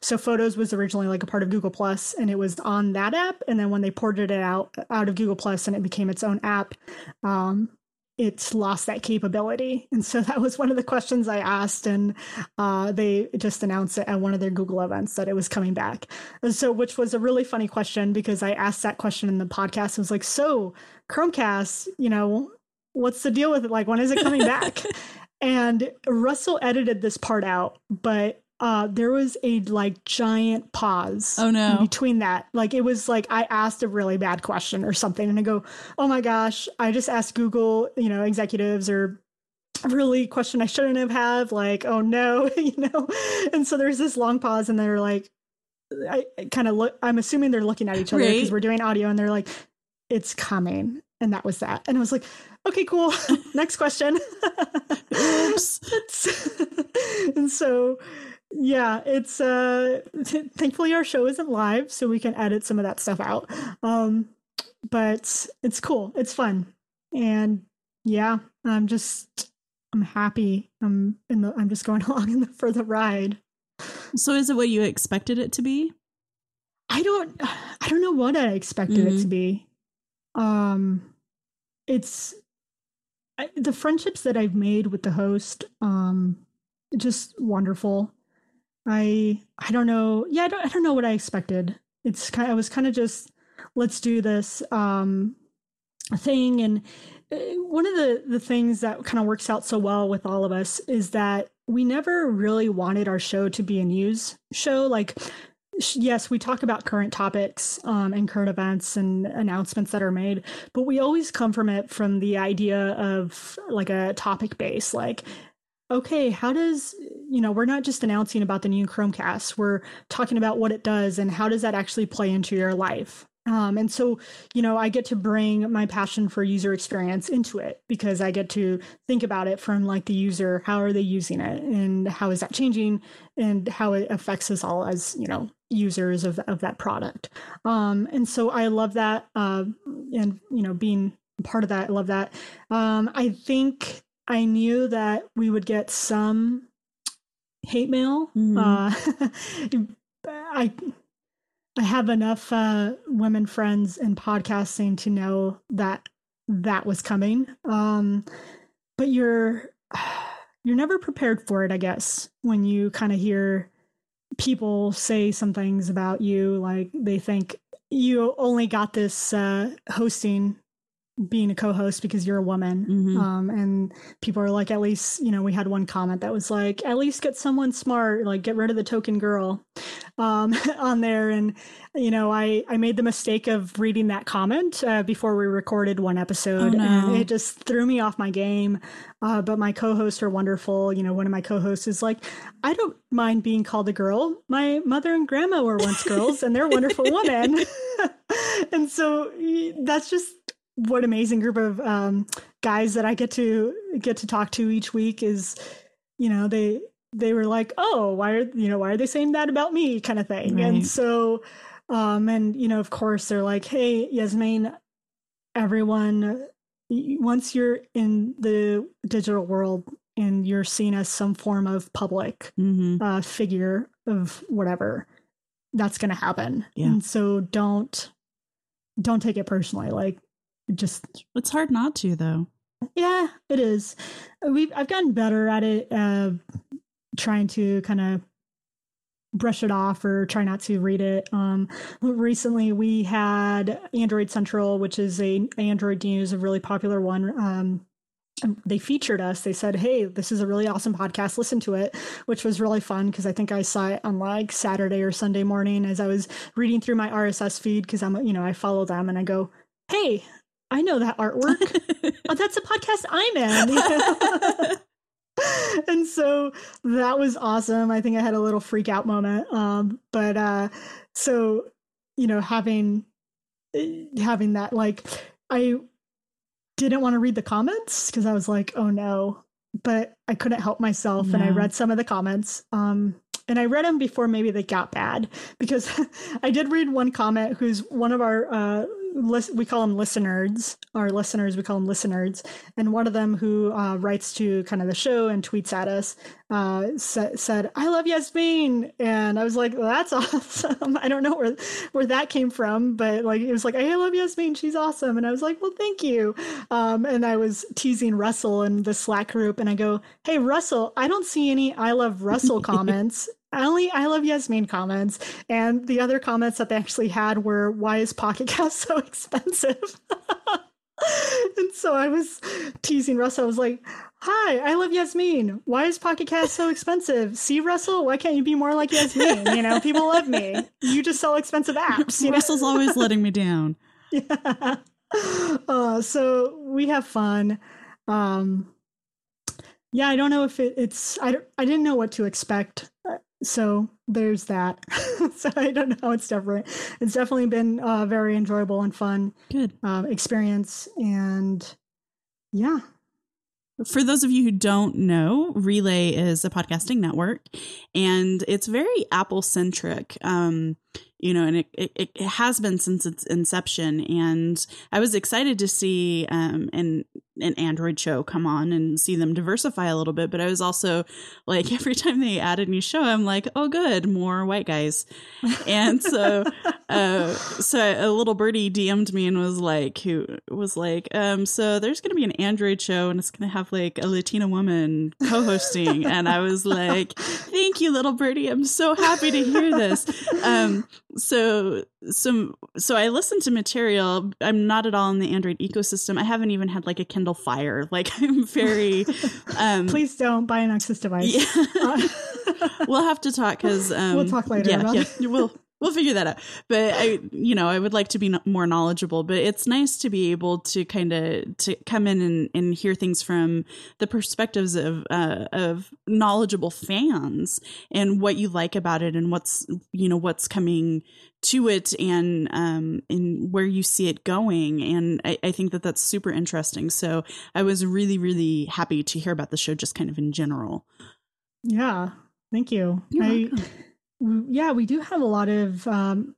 so photos was originally like a part of google plus and it was on that app and then when they ported it out out of google plus and it became its own app um, it's lost that capability. And so that was one of the questions i asked and uh, they just announced it at one of their google events that it was coming back. And so which was a really funny question because i asked that question in the podcast. I was like so chromecast you know what's the deal with it? Like when is it coming back? And russell edited this part out but uh, there was a like giant pause. Oh no! between that, like it was like I asked a really bad question or something, and I go, "Oh my gosh!" I just asked Google, you know, executives or really question I shouldn't have had. Like, oh no, you know. And so there's this long pause, and they're like, I kind of look. I'm assuming they're looking at each other because right. we're doing audio, and they're like, "It's coming," and that was that. And I was like, "Okay, cool. Next question." Oops. and so yeah, it's uh t- thankfully our show isn't live, so we can edit some of that stuff out. Um, but it's cool. It's fun. And yeah, I'm just I'm happy. I'm in the I'm just going along in the, for the ride. So is it what you expected it to be? I don't I don't know what I expected mm-hmm. it to mm-hmm. be. Um it's I, the friendships that I've made with the host um just wonderful. I I don't know. Yeah, I don't I don't know what I expected. It's kind. Of, I was kind of just let's do this um, thing, and uh, one of the the things that kind of works out so well with all of us is that we never really wanted our show to be a news show. Like, yes, we talk about current topics um, and current events and announcements that are made, but we always come from it from the idea of like a topic base, like okay, how does, you know, we're not just announcing about the new Chromecast, we're talking about what it does and how does that actually play into your life. Um, and so, you know, I get to bring my passion for user experience into it because I get to think about it from like the user, how are they using it and how is that changing and how it affects us all as, you know, users of, of that product. Um, and so I love that. Uh, and, you know, being part of that, I love that. Um, I think I knew that we would get some hate mail. Mm-hmm. Uh, I I have enough uh, women friends in podcasting to know that that was coming. Um, but you're you're never prepared for it, I guess, when you kind of hear people say some things about you, like they think you only got this uh, hosting being a co-host because you're a woman. Mm-hmm. um, and people are like at least you know we had one comment that was like at least get someone smart like get rid of the token girl um, on there. And you know i i made the mistake of reading that comment uh, before we recorded one episode oh, no. and it just threw me off my game. Uh, but my co-hosts are wonderful. You know one of my co-hosts is like i don't mind being called a girl. My mother and grandma were once girls and they're wonderful women and so that's just what amazing group of um, guys that I get to get to talk to each week is, you know, they they were like, "Oh, why are you know why are they saying that about me?" kind of thing. Right. And so, um, and you know, of course, they're like, "Hey, Yasmine, everyone, once you're in the digital world and you're seen as some form of public hmm uh, figure of whatever, that's going to happen. Yeah. And so don't don't take it personally. Like, just It's hard not to, though. yeah, it is. We've I've gotten better at it, uh, trying to kind of brush it off or try not to read it. Um, recently, we had Android Central, which is a Android news, a really popular one. Um, they featured us. They said, "Hey, this is a really awesome podcast. Listen to it," which was really fun because I think I saw it on like Saturday or Sunday morning as I was reading through my RSS feed because I'm you know I follow them and I go, "Hey, I know that artwork." oh, that's a podcast I'm in. you know? and so that was awesome. I think I had a little freak out moment. Um, but uh, so you know, having eh, having that like I didn't want to read the comments because I was like, oh no, but I couldn't help myself, and I read some of the comments. Um, and I read them before maybe they got bad because I did read one comment who's one of our uh, we call them listeners, our listeners we call them listeners, and one of them who uh, writes to kind of the show and tweets at us uh, sa- said, "I love Yasmine," and I was like, well, "That's awesome." I don't know where where that came from, but like it was like, "I love Yasmine, she's awesome," and I was like, "Well, thank you." Um, and I was teasing Russell in the Slack group, and I go, "Hey, Russell, I don't see any I love Russell comments." Only I love Yasmine comments, and the other comments that they actually had were, "Why is Pocket Cast so expensive?" and so I was teasing Russell. I was like, "Hi, I love Yasmine. Why is Pocket Cast so expensive? See, Russell, why can't you be more like Yasmine? You know, people love me. You just sell expensive apps. You know? Russell's always letting me down. yeah. Uh, so we have fun. Um, yeah, I don't know if it, it's. I I didn't know what to expect. Uh, So there's that. so I don't know. It's definitely it's definitely been a very enjoyable and fun Good. um, experience. And yeah, For those of you who don't know, Relay is a podcasting network and it's very Apple centric. Um, you know, and it, it, it has been since its inception. And I was excited to see um, an, an Android show come on and see them diversify a little bit. But I was also like, every time they add a new show, I'm like, oh, good, more white guys. And so, uh, so a little birdie DM'd me and was like, who was like, um, so there's going to be an Android show and it's going to have like a Latina woman co-hosting. and I was like, thank you, little birdie. I'm so happy to hear this. Um, so, so, so I listen to material. I'm not at all in the Android ecosystem. I haven't even had like a Kindle Fire. Like I'm very, um, please don't buy an Nexus device. yeah. We'll have to talk because um, We'll talk later Yeah, yeah, it. we'll we'll figure that out. But I, you know, I would like to be more knowledgeable. But it's nice to be able to kind of to come in and, and hear things from the perspectives of uh, of knowledgeable fans and what you like about it and what's you know what's coming to it and um and where you see it going and I, I think that that's super interesting so i was really really happy to hear about the show just kind of in general yeah, thank you. You're I, welcome. W- yeah, we do have a lot of um,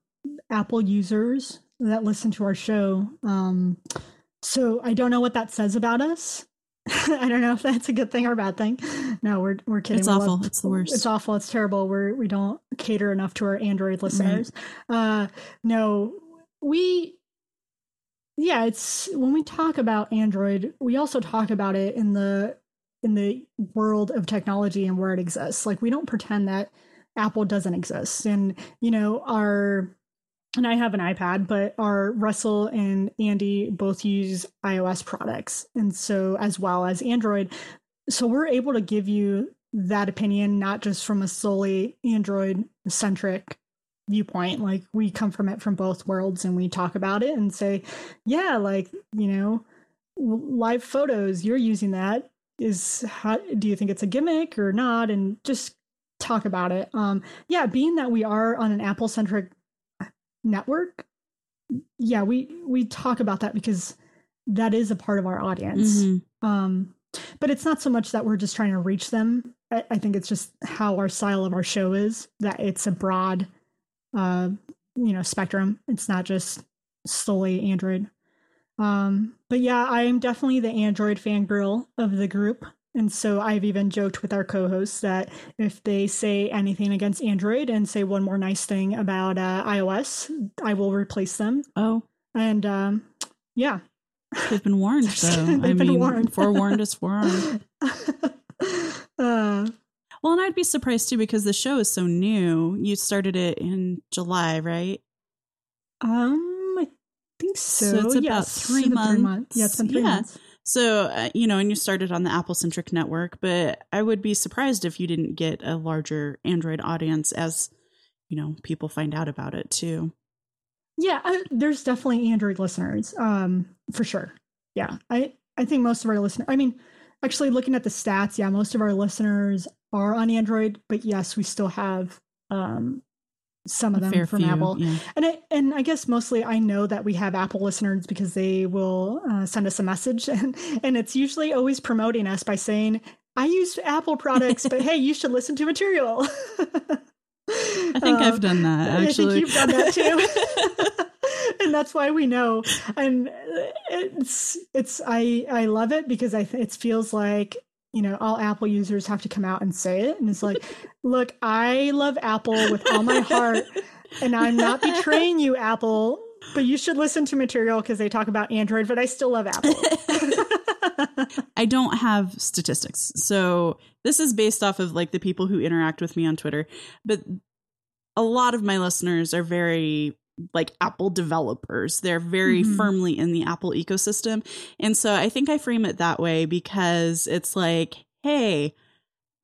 Apple users that listen to our show. Um, so I don't know what that says about us. I don't know if that's a good thing or a bad thing. No, we're we're kidding. It's We awful. love- It's the worst. It's awful. It's terrible. We're we don't cater enough to our Android listeners. Uh, no, we. Yeah, it's when we talk about Android, we also talk about it in the in the world of technology and where it exists. Like we don't pretend that Apple doesn't exist. And you know, our and I have an iPad, but our Russell and Andy both use iOS products, and so as well as Android. So we're able to give you that opinion, not just from a solely Android centric viewpoint. Like we come from it from both worlds and we talk about it and say, yeah, like, you know, live photos, you're using that. Is how do you think it's a gimmick or not? And just talk about it. Um, yeah, being that we are on an Apple centric network, yeah, we we talk about that because that is a part of our audience. Mhm. Um, but it's not so much that we're just trying to reach them I, I think it's just how our style of our show is that it's a broad, uh, you know, spectrum. It's not just solely Android. Um, but yeah, I'm definitely the Android fangirl of the group. And so I've even joked with our co hosts that if they say anything against Android and say one more nice thing about uh, iOS, I will replace them. Oh. And um, yeah. They've been warned, though. They've I been mean, warned. forewarned is forearmed. uh, Well, and I'd be surprised too because the show is so new. You started it in July, right? um, I think so. So it's about three it's been months. Yeah, it's been three Yeah. months. So, uh, you know, and you started on the Apple centric network, but I would be surprised if you didn't get a larger Android audience as, you know, people find out about it too. Yeah, I, there's definitely Android listeners, um, for sure. Yeah, I I think most of our listeners. I mean, actually, looking at the stats, yeah, most of our listeners are on Android, but yes, we still have um, some of them from few, Apple. yeah. And I, and I guess mostly I know that we have Apple listeners because they will uh, send us a message, and and it's usually always promoting us by saying, "I use Apple products, but hey, you should listen to Material." I think I've done that actually. I think you've done that too. and that's why we know. And it's it's I I love it because I th- it feels like you know all Apple users have to come out and say it, and it's like, look, I love Apple with all my heart, and I'm not betraying you, Apple. But you should listen to Material because they talk about Android, but I still love Apple. I don't have statistics. So this is based off of like the people who interact with me on Twitter. But a lot of my listeners are very like Apple developers. They're very Mhm. firmly in the Apple ecosystem. And so I think I frame it that way because it's like, hey,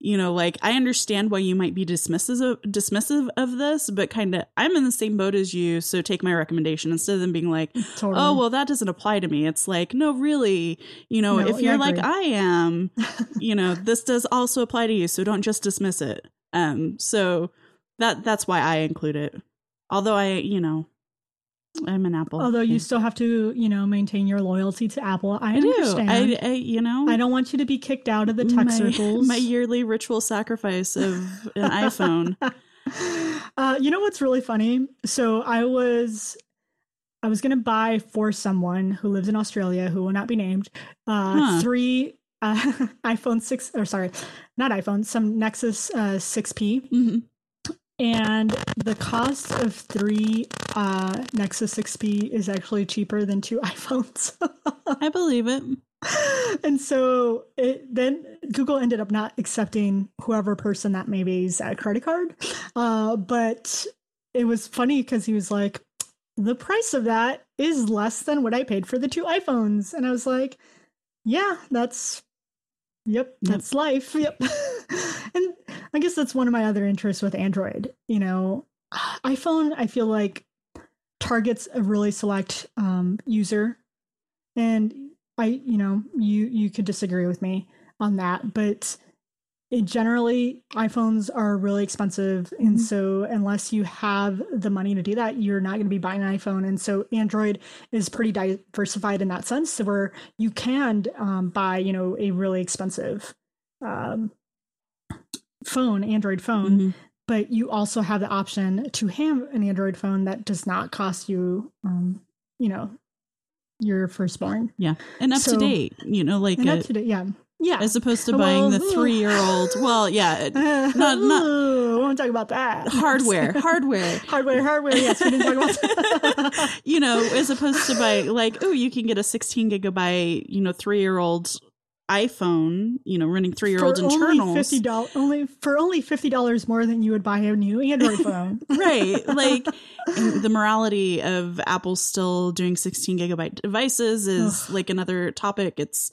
you know, like I understand why you might be dismissive of, dismissive of this, but kind of I'm in the same boat as you, so take my recommendation instead of them being like, totally. oh well that doesn't apply to me it's like no really you know No, if you're I like i am you know this does also apply to you so don't just dismiss it um so that that's why i include it although i you know i'm an apple Although you still have to, you know, maintain your loyalty to Apple. I, i do understand. I, I you know I don't want you to be kicked out of the tech my, circles. my yearly ritual sacrifice of an iphone uh, you know what's really funny? So I was I was gonna buy for someone who lives in Australia who will not be named uh, Huh. three uh, iPhone six or sorry, not iPhone, some Nexus uh, 6P, Mhm. And the cost of three uh, Nexus 6P is actually cheaper than two iPhones. i believe it and so it, then Google ended up not accepting whoever person that maybe's uh, credit card. Uh, but it was funny because he was like, the price of that is less than what I paid for the two iPhones. And I was like, yeah, that's, yep, Yep. that's life. Yep. and I guess that's one of my other interests with Android. You know, iPhone, I feel like targets a really select um, user. And I, you know, you you could disagree with me on that, but it generally iPhones are really expensive, and Mhm. so unless you have the money to do that, you're not going to be buying an iPhone. And so Android is pretty diversified in that sense, so where you can um, buy, you know, a really expensive um, phone, Android phone, Mhm. but you also have the option to have an Android phone that does not cost you, um, you know, your firstborn. yeah and up So- to date you know like And a- up to date, yeah, yeah. as opposed to Well, buying the three year old well yeah not, not- we won't talk about that. hardware hardware hardware, hardware. Yes, we didn't talk about that. you know, as opposed to buy like, oh, you can get a 16 gigabyte, you know, three year old iPhone, you know, running three year old internals. fifty dollars, only for only fifty dollars more than you would buy a new Android phone. right. Like the morality of Apple still doing 16 gigabyte devices is like another topic. It's,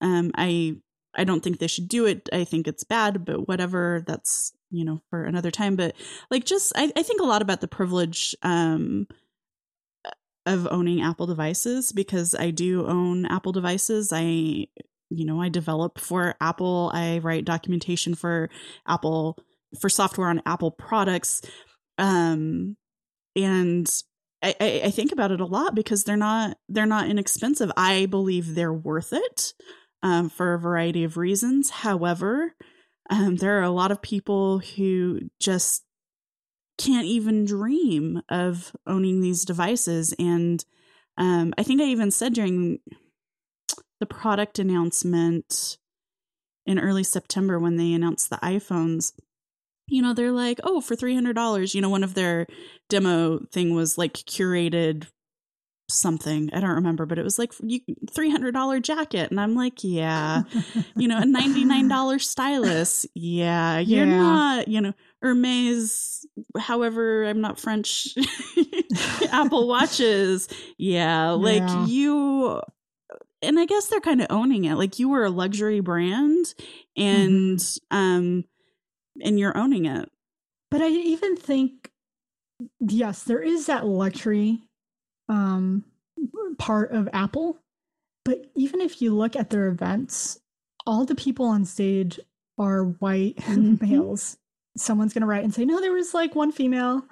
um, I, I don't think they should do it. I think it's bad, but whatever. That's, you know, for another time. But like, just, I, I think a lot about the privilege, um, of owning Apple devices because I do own Apple devices. I, you know, I develop for Apple. I write documentation for Apple for software on Apple products. Um, and I, I, I think about it a lot because they're not they're not inexpensive. I believe they're worth it um, for a variety of reasons. However, um, there are a lot of people who just can't even dream of owning these devices. And um, I think I even said during the product announcement in early September when they announced the iPhones, you know, they're like, oh, for $300, you know, one of their demo thing was like curated something. I don't remember, but it was like you $300 jacket. And I'm like, yeah, you know, a $99 stylus. Yeah, you're Yeah. not, you know, Hermes, however, I'm not French, Apple watches. Yeah, like Yeah. you, and I guess they're kind of owning it. Like you were a luxury brand and, Mm-hmm. um, and you're owning it. But I even think, yes, there is that luxury um, part of Apple. But even if you look at their events, all the people on stage are white Mhm. males. Someone's going to write and say, no, there was like one female,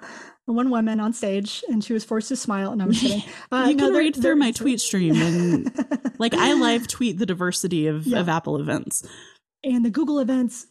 one woman on stage, and she was forced to smile. And I'm kidding. Uh, you no, can read through my tweet stream and like I live tweet the diversity of, Yeah. of Apple events. and the Google events.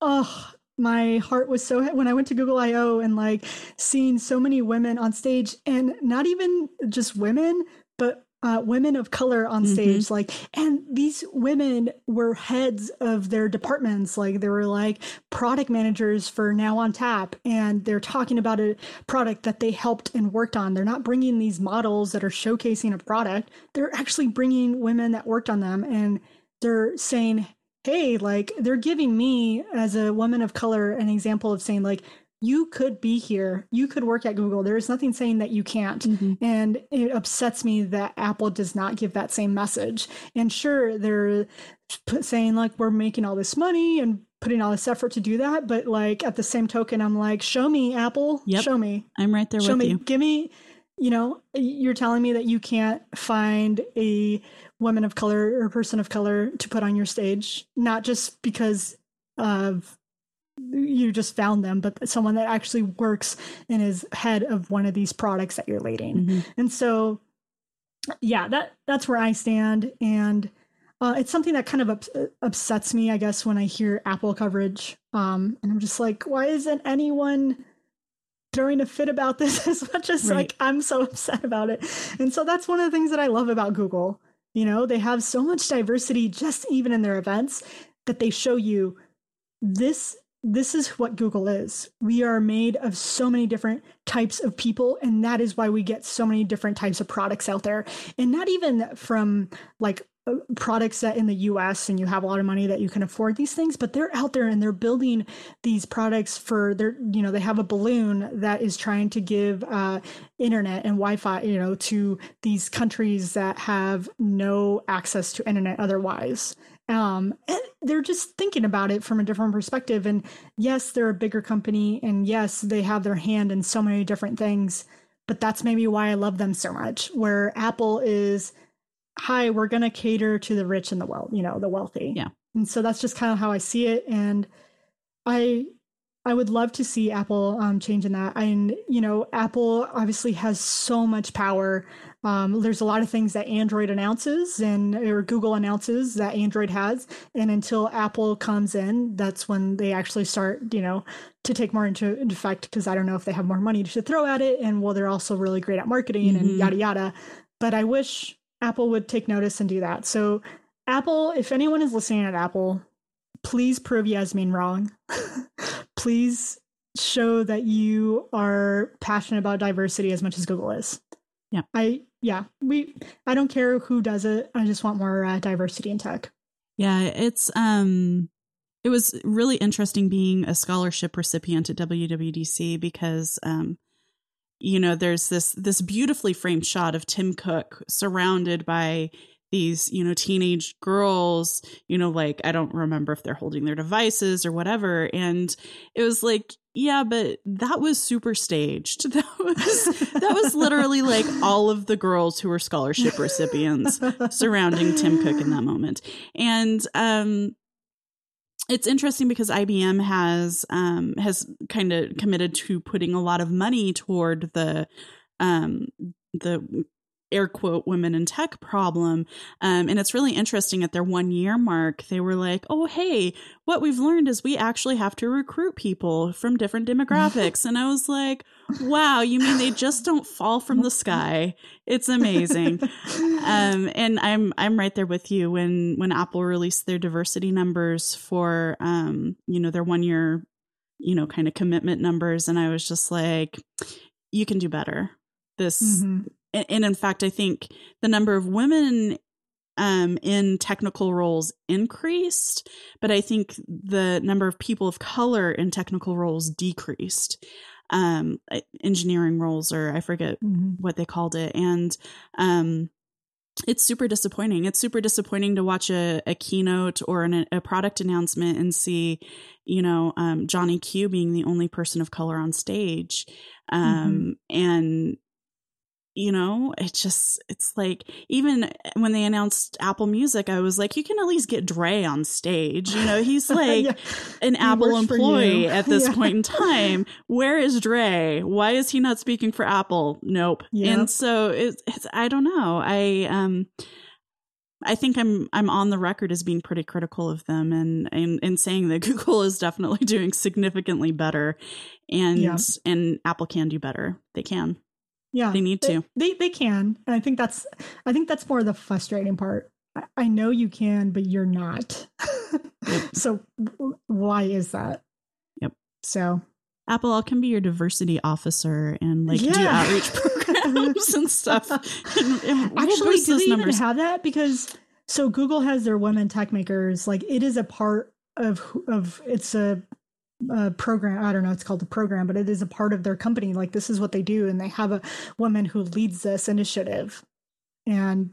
Oh, my heart was so when I went to Google I/O and like seeing so many women on stage, and not even just women, but uh, women of color on Mhm. stage. Like, and these women were heads of their departments. Like, they were like product managers for Now on Tap, and they're talking about a product that they helped and worked on. They're not bringing these models that are showcasing a product. They're actually bringing women that worked on them, and they're saying hey, like they're giving me as a woman of color an example of saying like you could be here, you could work at Google. There is nothing saying that you can't. Mm-hmm. And it upsets me that Apple does not give that same message. And sure, they're saying like we're making all this money and putting all this effort to do that, but like at the same token, I'm like, show me Apple, Yep. show me, I'm right there show with me, you. give me. You know, you're telling me that you can't find a woman of color or person of color to put on your stage, not just because of you just found them, but someone that actually works and is head of one of these products that you're leading. Mhm. And so, yeah, that that's where I stand, and uh, it's something that kind of ups- upsets me, I guess, when I hear Apple coverage. Um, and I'm just like, why isn't anyone throwing a fit about this as much as Right. like I'm so upset about it? And so that's one of the things that I love about Google. You know, they have so much diversity just even in their events that they show you this this is what Google is. We are made of so many different types of people, and that is why we get so many different types of products out there. And not even from like products that in the US and you have a lot of money that you can afford these things, but they're out there and they're building these products for their, you know, they have a balloon that is trying to give uh, internet and Wi Fi, you know, to these countries that have no access to internet otherwise. Um and they're just thinking about it from a different perspective. And yes they're a bigger company and yes they have their hand in so many different things but that's maybe why i love them so much where apple is hi we're going to cater to the rich and the well you know the wealthy Yeah. and so that's just kind of how i see it and i i would love to see apple um changing that and you know apple obviously has so much power um, there's a lot of things that Android announces and or Google announces that Android has, and until Apple comes in, that's when they actually start, you know, to take more into effect. Because I don't know if they have more money to throw at it, and well, they're also really great at marketing and Mhm. yada yada. But I wish Apple would take notice and do that. So, Apple, if anyone is listening at Apple, please prove Yasmine wrong. please show that you are passionate about diversity as much as Google is. Yeah. I yeah, we I don't care who does it. I just want more uh, diversity in tech. Yeah, it's um it was really interesting being a scholarship recipient at WWDC because um you know there's this this beautifully framed shot of Tim Cook surrounded by these you know teenage girls you know like i don't remember if they're holding their devices or whatever and it was like yeah but that was super staged that was that was literally like all of the girls who were scholarship recipients surrounding Tim Cook in that moment. And um it's interesting because IBM has um has kind of committed to putting a lot of money toward the um the air quote women in tech problem. Um, and it's really interesting at their one year mark they were like oh hey what we've learned is we actually have to recruit people from different demographics. And i was like wow you mean they just don't fall from the sky? It's amazing. Um, and i'm i'm right there with you when when apple released their diversity numbers for um, you know their one year you know kind of commitment numbers. And i was just like you can do better. This mm-hmm and in fact, I think the number of women um, in technical roles increased, but I think the number of people of color in technical roles decreased. Um, engineering roles, or I forget mm-hmm. what they called it, and um, it's super disappointing. It's super disappointing to watch a, a keynote or an, a product announcement and see, you know, um, Eddy Cue being the only person of color on stage, um, mm-hmm. and you know it just it's like even when they announced apple music i was like you can at least get dre on stage you know he's like yeah. an he apple employee at this yeah. point in time where is dre why is he not speaking for apple nope and so it's, it's i don't know i um I think I'm I'm on the record as being pretty critical of them and and, and saying that Google is definitely doing significantly better and yeah. and Apple can do better. They can. Yeah, they need to. They, they, they can, and I think that's I think that's more the frustrating part. I, I know you can, but you're not. yep. So why is that? Yep. So Apple, I can be your diversity officer and like yeah. do outreach programs and stuff. And, and Actually, do they numbers. even have that? Because so Google has their Women Techmakers. Like it is a part of of it's a program i don't know it's called a program but it is a part of their company. Like this is what they do and they have a woman who leads this initiative. And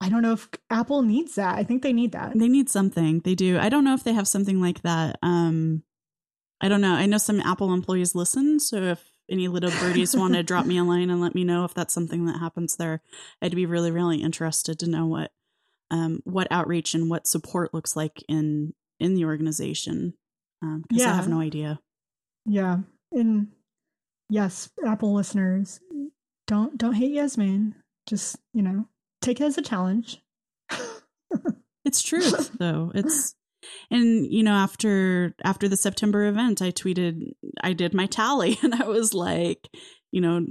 i don't know if apple needs that. I think they need that. They need something. They do. I don't know if they have something like that um i don't know. I know some apple employees listen so if any little birdies want to drop me a line and let me know if that's something that happens there i'd be really really interested to know what um what outreach and what support looks like in in the organization because um, yeah. I have no idea. Yeah, and yes, Apple listeners, don't don't hate Yasmine. Just you know, take it as a challenge. it's truth, though. It's and you know after after the September event, I tweeted I did my tally, and I was like, you know,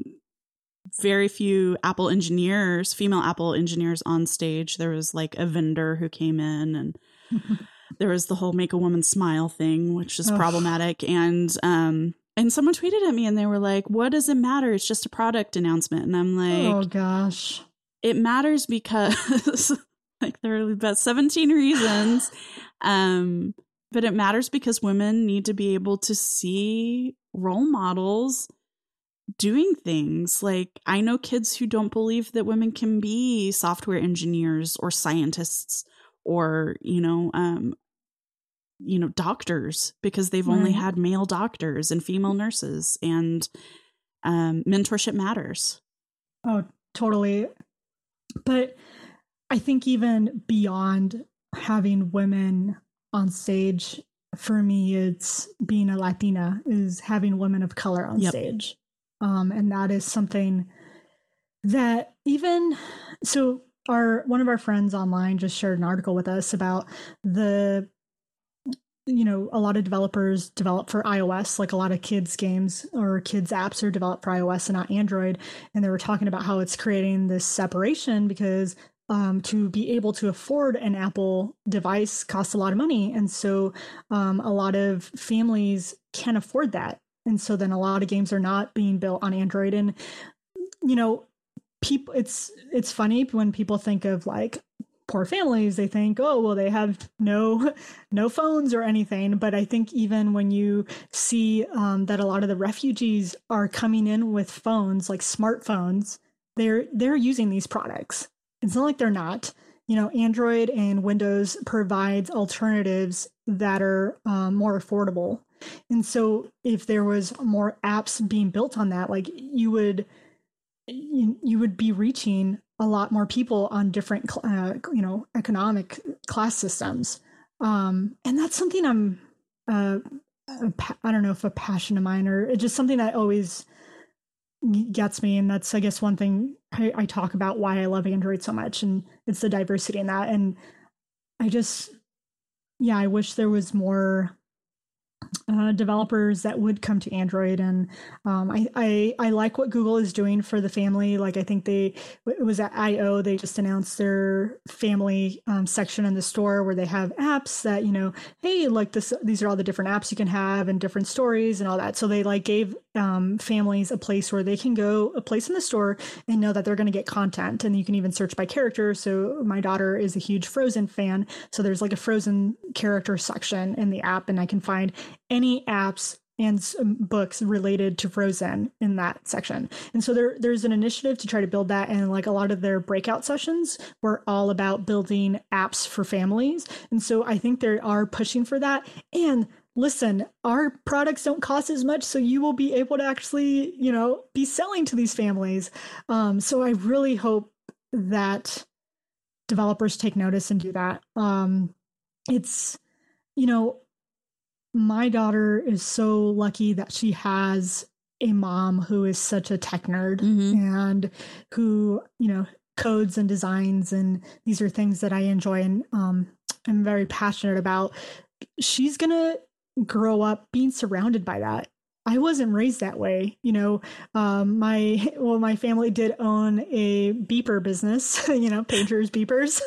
very few Apple engineers, female Apple engineers on stage. There was like a vendor who came in and there was the whole make a woman smile thing, which is problematic. And um and someone tweeted at me and they were like, What does it matter? It's just a product announcement. And I'm like, Oh gosh. It matters because like there are about 17 reasons. Um, but it matters because women need to be able to see role models doing things. Like I know kids who don't believe that women can be software engineers or scientists or you know um you know doctors because they've right. only had male doctors and female nurses and um mentorship matters oh totally but i think even beyond having women on stage for me it's being a latina is having women of color on yep. stage um and that is something that even so our one of our friends online just shared an article with us about the you know a lot of developers develop for ios like a lot of kids games or kids apps are developed for ios and not android. And they were talking about how it's creating this separation because um, to be able to afford an apple device costs a lot of money. And so um, a lot of families can't afford that. And so then a lot of games are not being built on android. And you know people it's it's funny when people think of like poor families they think oh well they have no no phones or anything. But i think even when you see um, that a lot of the refugees are coming in with phones like smartphones they're they're using these products. It's not like they're not. You know android and windows provides alternatives that are um, more affordable. And so if there was more apps being built on that like you would you, you would be reaching a lot more people on different uh, you know economic class systems. Um, and that's something i'm uh, I don't know if a passion of mine or just something that always gets me. And that's i guess one thing I, I, talk about why i love android so much and it's the diversity in that. And i just yeah i wish there was more uh, developers that would come to Android, and um, I, I, I like what Google is doing for the family. Like I think they it was at I/O they just announced their family um, section in the store where they have apps that you know hey like this these are all the different apps you can have and different stories and all that. So they like gave um, families a place where they can go a place in the store and know that they're going to get content, and you can even search by character. So my daughter is a huge Frozen fan, so there's like a Frozen character section in the app, and I can find any apps and books related to Frozen in that section. And so there there's an initiative to try to build that and like a lot of their breakout sessions were all about building apps for families. And so I think they are pushing for that and listen, our products don't cost as much so you will be able to actually, you know, be selling to these families. Um, so I really hope that developers take notice and do that. Um, it's you know, my daughter is so lucky that she has a mom who is such a tech nerd mm-hmm. and who, you know, codes and designs and these are things that I enjoy and um I'm very passionate about. She's going to grow up being surrounded by that I wasn't raised that way. You know, um, my well, my family did own a beeper business. You know, pagers, beepers,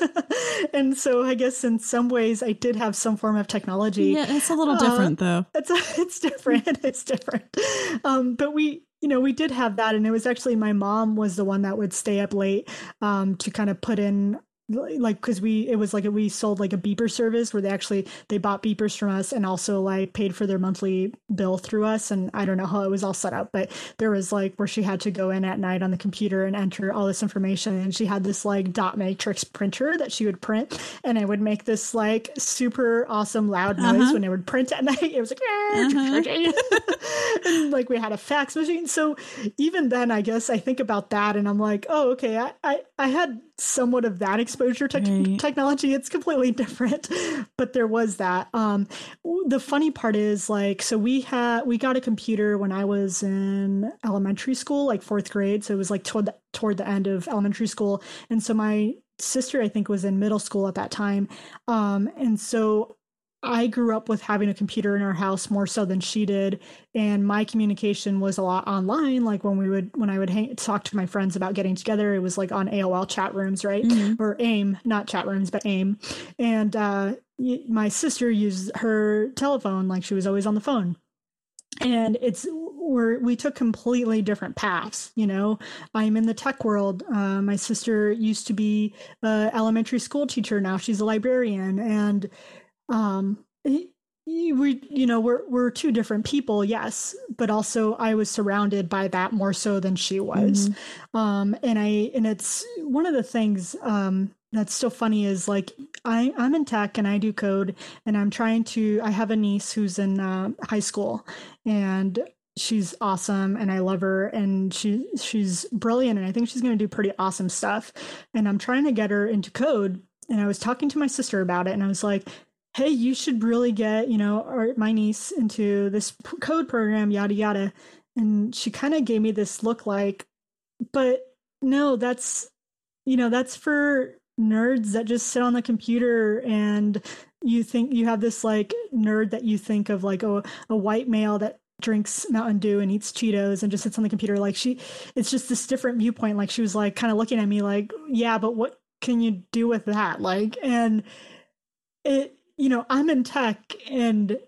and so I guess in some ways I did have some form of technology. Yeah, it's a little different uh, though. It's it's different. it's different. Um, but we you know, we did have that, and it was actually my mom was the one that would stay up late um, to kind of put in like because we it was like we sold like a beeper service where they actually they bought beepers from us and also like paid for their monthly bill through us and i don't know how it was all set up but there was like where she had to go in at night on the computer and enter all this information and she had this like dot matrix printer that she would print and it would make this like super awesome loud noise uh-huh. when it would print at night it was like uh-huh. and like we had a fax machine so even then i guess i think about that and i'm like oh okay i i, I had somewhat of that exposure to right. technology. It's completely different, but there was that. Um, the funny part is like, so we had we got a computer when I was in elementary school, like fourth grade. So it was like toward the, toward the end of elementary school, and so my sister I think was in middle school at that time, um, and so I grew up with having a computer in our house more so than she did, and my communication was a lot online. Like when we would, when I would hang, talk to my friends about getting together, it was like on AOL chat rooms, right, mm-hmm. or AIM, not chat rooms, but AIM. And uh, my sister used her telephone, like she was always on the phone. And it's we're we took completely different paths. You know, I'm in the tech world. Uh, my sister used to be an elementary school teacher. Now she's a librarian, and um, we you know we're we're two different people yes but also i was surrounded by that more so than she was mm-hmm. um and i and it's one of the things um that's so funny is like I, i'm in tech and i do code and i'm trying to i have a niece who's in uh, high school and she's awesome and i love her and she she's brilliant and i think she's going to do pretty awesome stuff and i'm trying to get her into code and i was talking to my sister about it and i was like hey, you should really get, you know, our, my niece into this code program, yada, yada. And she kind of gave me this look like, but no, that's, you know, that's for nerds that just sit on the computer and you think you have this like nerd that you think of like a, a white male that drinks Mountain Dew and eats Cheetos and just sits on the computer. Like she, it's just this different viewpoint. Like she was like kind of looking at me like, yeah, but what can you do with that? Like, and it, you know, I'm in tech and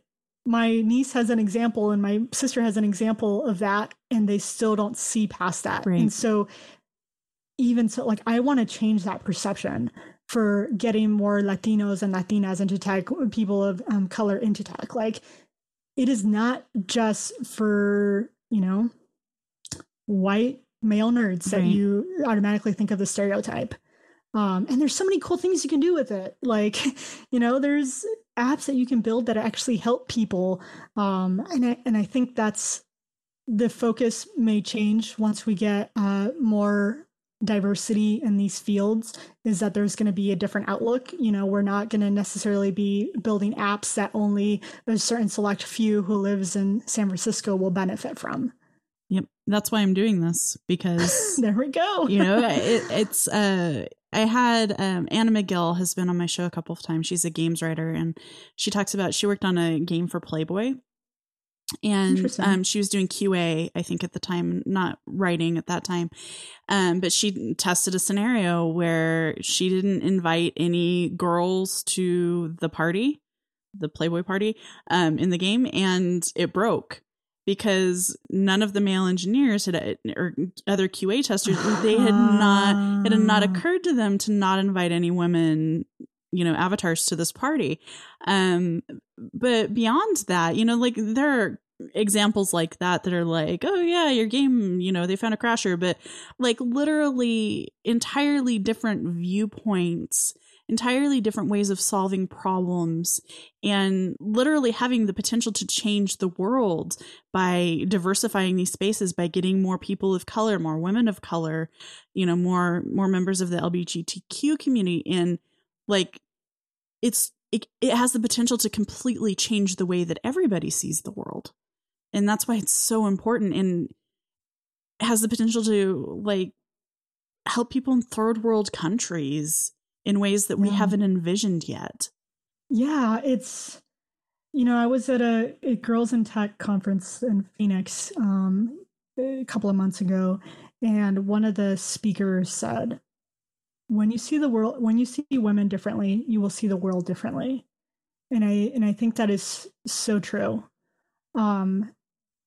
my niece has an example and my sister has an example of that and they still don't see past that. Right. And so even so like I want to change that perception for getting more Latinos and Latinas into tech, people of um, color into tech. Like it is not just for, you know, white male nerds right. that you automatically think of the stereotype. Um, and there's so many cool things you can do with it. Like, you know, there's apps that you can build that actually help people. Um, and I, and I think that's the focus may change once we get uh, more diversity in these fields is that there's going to be a different outlook you know we're not going to necessarily be building apps that only a certain select few who lives in san francisco will benefit from Yep, that's why I'm doing this because there we go. you know it, it's uh I had um, Anna Megill has been on my show a couple of times. She's a games writer, and she talks about she worked on a game for Playboy, and um, she was doing QA, I think, at the time, not writing at that time. Um, but she tested a scenario where she didn't invite any girls to the party, the Playboy party, um, in the game, and it broke because none of the male engineers had or other QA testers they had not it had not occurred to them to not invite any women you know avatars to this party. Um but beyond that you know like there are examples like that that are like oh yeah your game you know they found a crasher but like literally entirely different viewpoints entirely different ways of solving problems and literally having the potential to change the world by diversifying these spaces by getting more people of color more women of color you know more more members of the lgbtq community. In like it's it, it has the potential to completely change the way that everybody sees the world. And that's why it's so important and has the potential to like help people in third world countries in ways that we Yeah. haven't envisioned yet Yeah, it's you know, I was at a, a girls in tech conference in Phoenix um, a couple of months ago, and one of the speakers said, "When you see the world, when you see women differently, you will see the world differently," and I and I think that is so true. Um,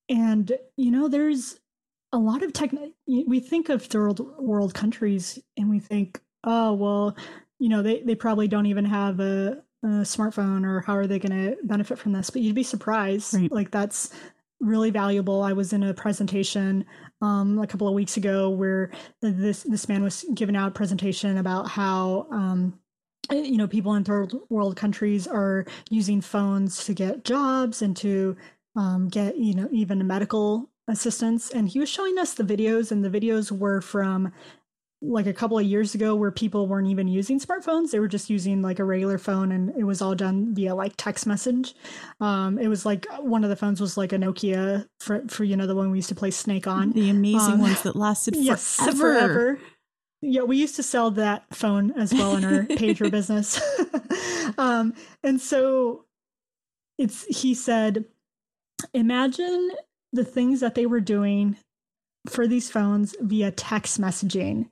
and you know, there's a lot of tech. We think of third world countries, and we think, oh well, you know, they they probably don't even have a a smartphone or how are they going to benefit from this but you'd be surprised. Right. like that's really valuable. I was in a presentation um, a couple of weeks ago where this this man was giving out a presentation about how um, you know people in third world countries are using phones to get jobs and to um, get you know even medical assistance. And he was showing us the videos and the videos were from like a couple of years ago where people weren't even using smartphones they were just using like a regular phone and it was all done via like text message. Um it was like one of the phones was like a nokia for for you know the one we used to play snake on. The amazing Um, ones that lasted yes forever. forever. Yeah we used to sell that phone as well in our pager business. Um and so it's he said imagine the things that they were doing for these phones via text messaging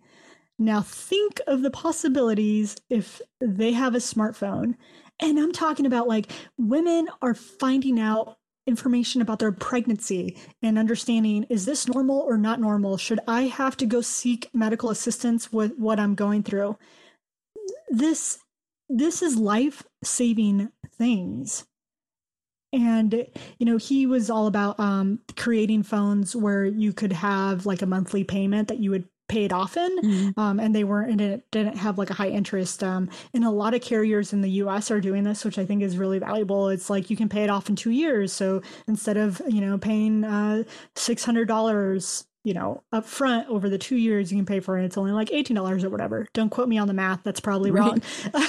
now think of the possibilities if they have a smartphone. And i'm talking about like women are finding out information about their pregnancy and understanding is this normal or not normal? Should i have to go seek medical assistance with what i'm going through? This this is life saving things. And you know he was all about um, creating phones where you could have like a monthly payment that you would pay often Mhm. um, and they weren't and it didn't have like a high interest um, and a lot of carriers in the us are doing this which i think is really valuable it's like you can pay it off in two years so instead of you know paying uh, $600 you know up front over the two years you can pay for it it's only like $18 or whatever don't quote me on the math that's probably Right. wrong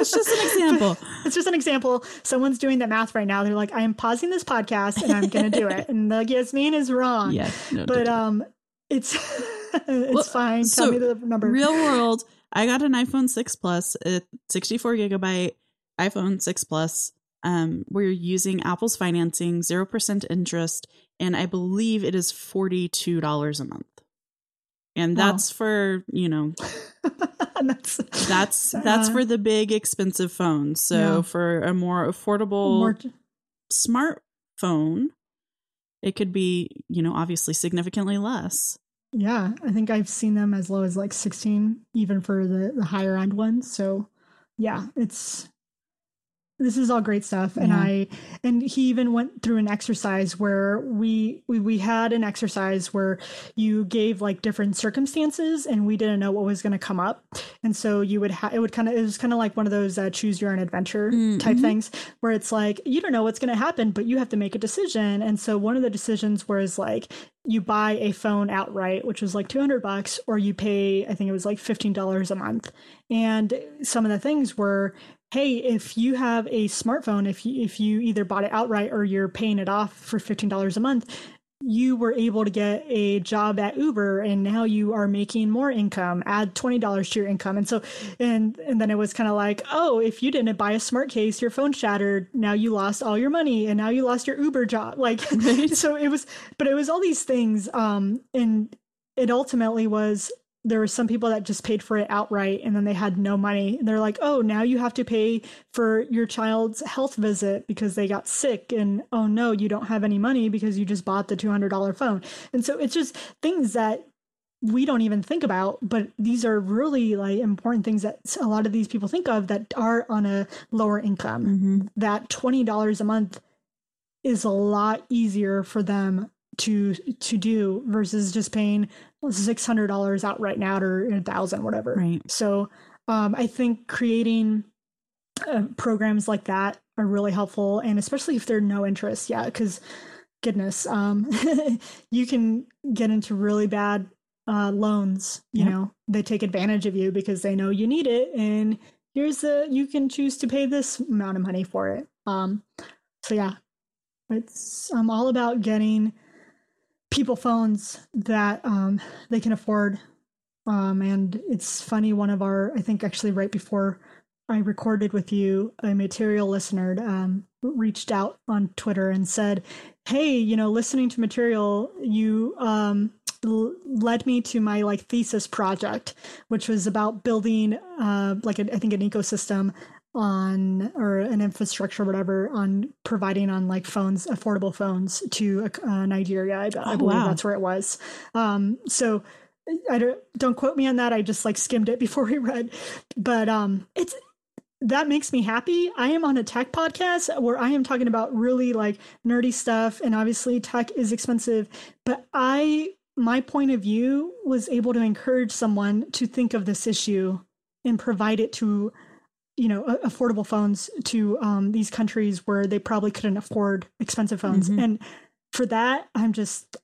It's just an example. it's just an example. Someone's doing that math right now. They're like, I am pausing this podcast and I'm going to do it. And like, Yasmine is wrong. yeah, no, But um, it's it's Well, fine. so Tell me the number. real world. I got an iPhone 6 Plus, a 64 gigabyte iPhone 6 Plus. Um, we're using Apple's financing, zero percent interest, and I believe it is forty two dollars a month. And Wow. that's for you know that's that's that's Uh, for the big expensive phones. So Yeah. for a more affordable more. smartphone, it could be you know obviously significantly less. Yeah, I think I've seen them as low as like 16, even for the the higher end ones. So yeah, it's this is all great stuff and Yeah. i and he even went through an exercise where we, we we had an exercise where you gave like different circumstances and we didn't know what was going to come up and so you would have it would kind of it was kind of like one of those uh, choose your own adventure Mm, type mhm. things where it's like you don't know what's going to happen but you have to make a decision and so one of the decisions was like you buy a phone outright which was like 200 bucks or you pay i think it was like $15 a month and some of the things were hey if you have a smartphone if you if you either bought it outright or you're paying it off for $15 a month you were able to get a job at Uber and now you are making more income, add $20 to your income. And so, and, and then it was kind of like, oh, if you didn't buy a smart case, your phone shattered. Now you lost all your money and now you lost your Uber job. Like, so it was, but it was all these things. Um, and it ultimately was there were some people that just paid for it outright and then they had no money. And they're like, oh, now you have to pay for your child's health visit because they got sick. And oh no, you don't have any money because you just bought the $200 phone. And so it's just things that we don't even think about, but these are really like important things that a lot of these people think of that are on a lower income. Mm-hmm. That $20 a month is a lot easier for them to to do versus just paying six hundred dollars out right now or a thousand, whatever. Right. So um, I think creating uh, programs like that are really helpful, and especially if they're no interest. Yeah, because goodness, um, you can get into really bad uh, loans. You yep. know, they take advantage of you because they know you need it, and here's the you can choose to pay this amount of money for it. Um, so yeah, it's I'm all about getting people phones that um, they can afford. Um, and it's funny, one of our, I think actually right before I recorded with you, a material listener um, reached out on Twitter and said, Hey, you know, listening to material, you um, l- led me to my like thesis project, which was about building uh, like a, I think an ecosystem on or an infrastructure whatever on providing on like phones affordable phones to uh, nigeria I, I oh, believe wow. that's where it was um, so i don't don't quote me on that i just like skimmed it before we read but um it's that makes me happy. I am on a tech podcast where I am talking about really like nerdy stuff and obviously tech is expensive, but I my point of view was able to encourage someone to think of this issue and provide it to you know affordable phones to um, these countries where they probably couldn't afford expensive phones. Mm-hmm. and for that i'm just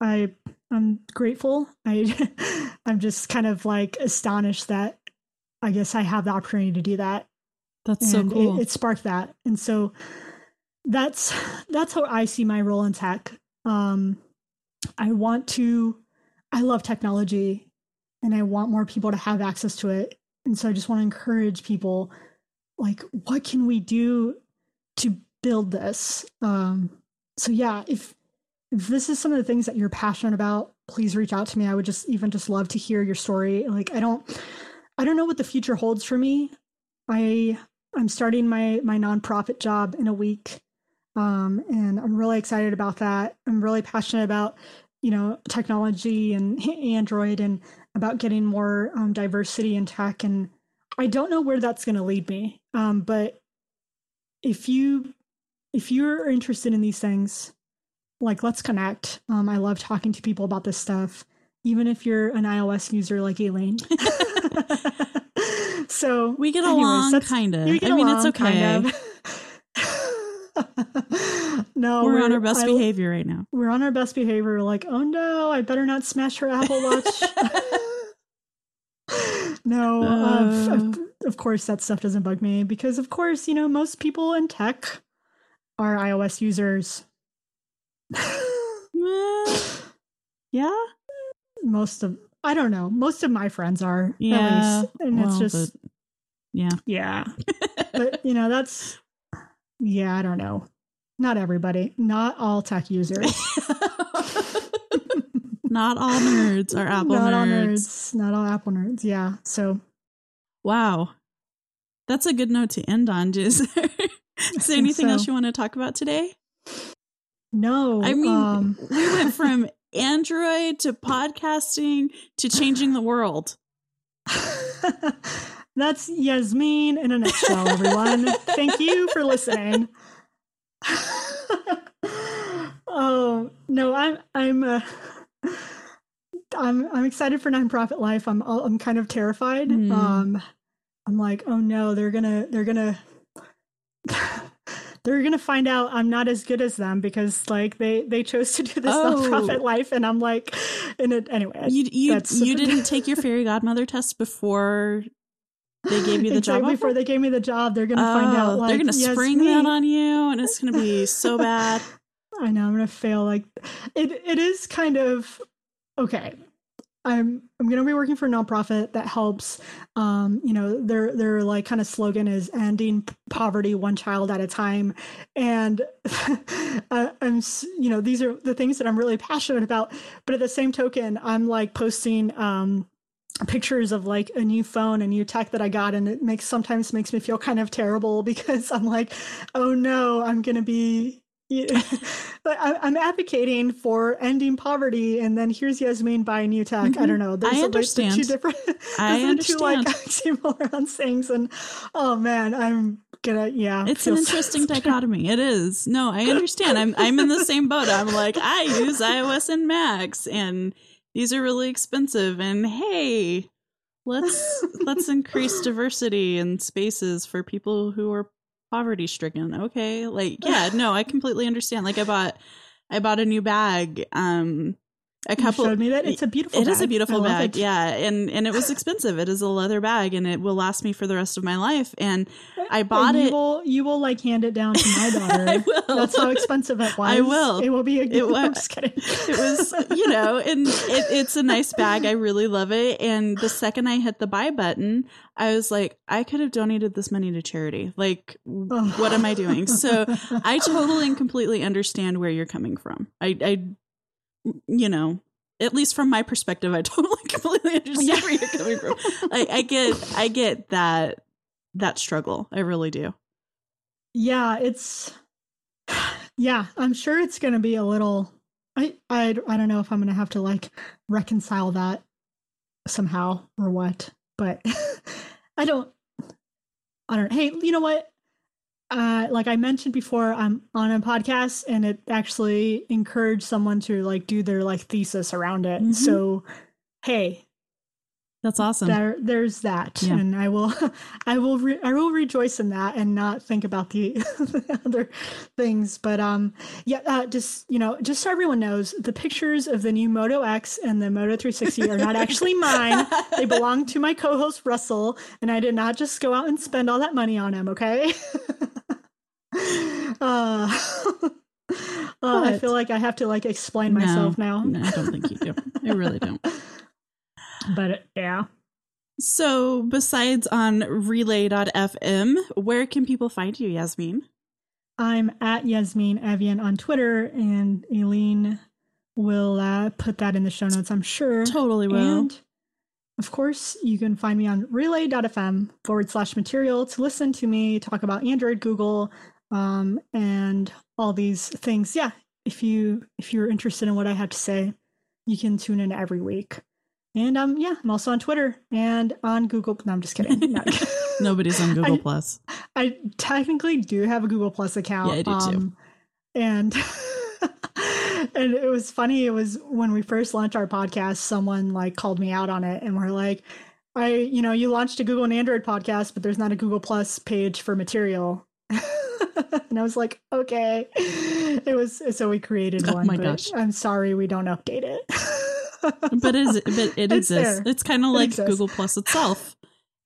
i i'm grateful. I i'm just kind of like astonished that i guess i have the opportunity to do that. That's and so cool. it, it sparked that. And so that's that's how i see my role in tech. Um i want to i love technology and i want more people to have access to it and so I just want to encourage people like, what can we do to build this? Um, so yeah, if if this is some of the things that you're passionate about, please reach out to me. I would just even just love to hear your story. Like I don't I don't know what the future holds for me. I I'm starting my my nonprofit job in a week. Um, and I'm really excited about that. I'm really passionate about, you know, technology and Android and about getting more um, diversity in tech, and I don't know where that's going to lead me. Um, but if you if you're interested in these things, like let's connect. Um, I love talking to people about this stuff, even if you're an iOS user like Elaine. so we get along, kind of. I mean, it's okay. Kind of. no, we're, we're, on our best I, behavior right now. We're on our best behavior. We're like, oh no, I better not smash her Apple Watch. no, uh, of, of course that stuff doesn't bug me because, of course, you know most people in tech are iOS users. yeah, most of I don't know. Most of my friends are yeah, least, and well, it's just yeah, yeah. but you know that's yeah. I don't know. Not everybody. Not all tech users. not all nerds are Apple not nerds. All nerds. Not all Apple nerds. Yeah. So, wow, that's a good note to end on. Is there, is there anything so. else you want to talk about today? No. I mean, um, we went from Android to podcasting to changing the world. That's Yasmine in a nutshell, everyone. Thank you for listening. oh no, I'm I'm uh, I'm I'm excited for nonprofit life. I'm I'm kind of terrified. Mm. Um, I'm like, oh no, they're gonna they're gonna they're gonna find out I'm not as good as them because like they they chose to do this oh. nonprofit life, and I'm like, in it anyway. You you you didn't take your fairy godmother test before they gave you the exactly job before they gave me the job. They're gonna oh, find out. Like, they're gonna spring that on you, and it's gonna be so bad. I know I'm gonna fail. Like it, it is kind of okay. I'm I'm gonna be working for a nonprofit that helps. Um, you know, their their like kind of slogan is ending poverty one child at a time, and I, I'm you know these are the things that I'm really passionate about. But at the same token, I'm like posting um pictures of like a new phone, a new tech that I got, and it makes sometimes makes me feel kind of terrible because I'm like, oh no, I'm gonna be but I'm advocating for ending poverty, and then here's Yasmine buying new tech. I don't know. Mm-hmm. I like, understand. two different. I are two like understand. oxymoron things, and oh man, I'm gonna yeah. It's an feel so interesting dichotomy. It is. No, I understand. I'm I'm in the same boat. I'm like, I use iOS and Macs and these are really expensive and hey, let's let's increase diversity in spaces for people who are poverty stricken. Okay. Like, yeah, no, I completely understand. Like I bought I bought a new bag um a You couple showed me that it's a beautiful. Bag. It is a beautiful bag, it. yeah, and and it was expensive. It is a leather bag, and it will last me for the rest of my life. And I And bought you it. Will, you will like hand it down to my daughter. I will. That's how expensive it was. I will. It will be a It good. wa- I'm just kidding. it was, you know, and it, it's a nice bag. I really love it. And the second I hit the buy button, I was like, I could have donated this money to charity. Like, oh. what am I doing? So I totally and completely understand where you're coming from. I, I, you know, at least from my perspective, I totally completely understand Yeah. where you're coming from. Like, I get, I get that that struggle. I really do. yeah it's yeah i'm sure it's gonna be a little i i, I don't know if i'm gonna have to like reconcile that somehow or what but i don't i don't hey you know what uh like i mentioned before i'm on a podcast and it actually encouraged someone to like do their like thesis around it Mhm. so hey That's awesome. there there's that Yeah. and i will i will re- i will rejoice in that and not think about the, the other things but um yeah uh, just you know just so everyone knows the pictures of the new moto x and the moto 360 are not actually mine they belong to my co-host russell and i did not just go out and spend all that money on him okay uh, uh, i feel like i have to like explain No, myself now No, I don't think you do. I really don't. But yeah So, besides on relay.fm, where can people find you, Yasmine? I'm at Yasmine Evjen on Twitter, and Aleen will uh, put that in the show notes, I'm sure. Totally will. And of course, you can find me on relay.fm forward slash material to listen to me talk about Android, Google, um, and all these things. Yeah, if you if you're interested in what I have to say, you can tune in every week. And um, yeah, I'm also on Twitter and on Google. No, I'm just kidding. No. Nobody's on Google I- Plus. I technically do have a Google Plus account. Yeah, I do too. um, And and it was funny. It was when we first launched our podcast, someone like called me out on it, and we're like, "I, you know, you launched a Google and Android podcast, but there's not a Google Plus page for material." and I was like, "Okay." It was so we created Oh one. my but gosh. I'm sorry we don't update it. But is but it It's exists. there. It's kind of like exists. Google Plus itself.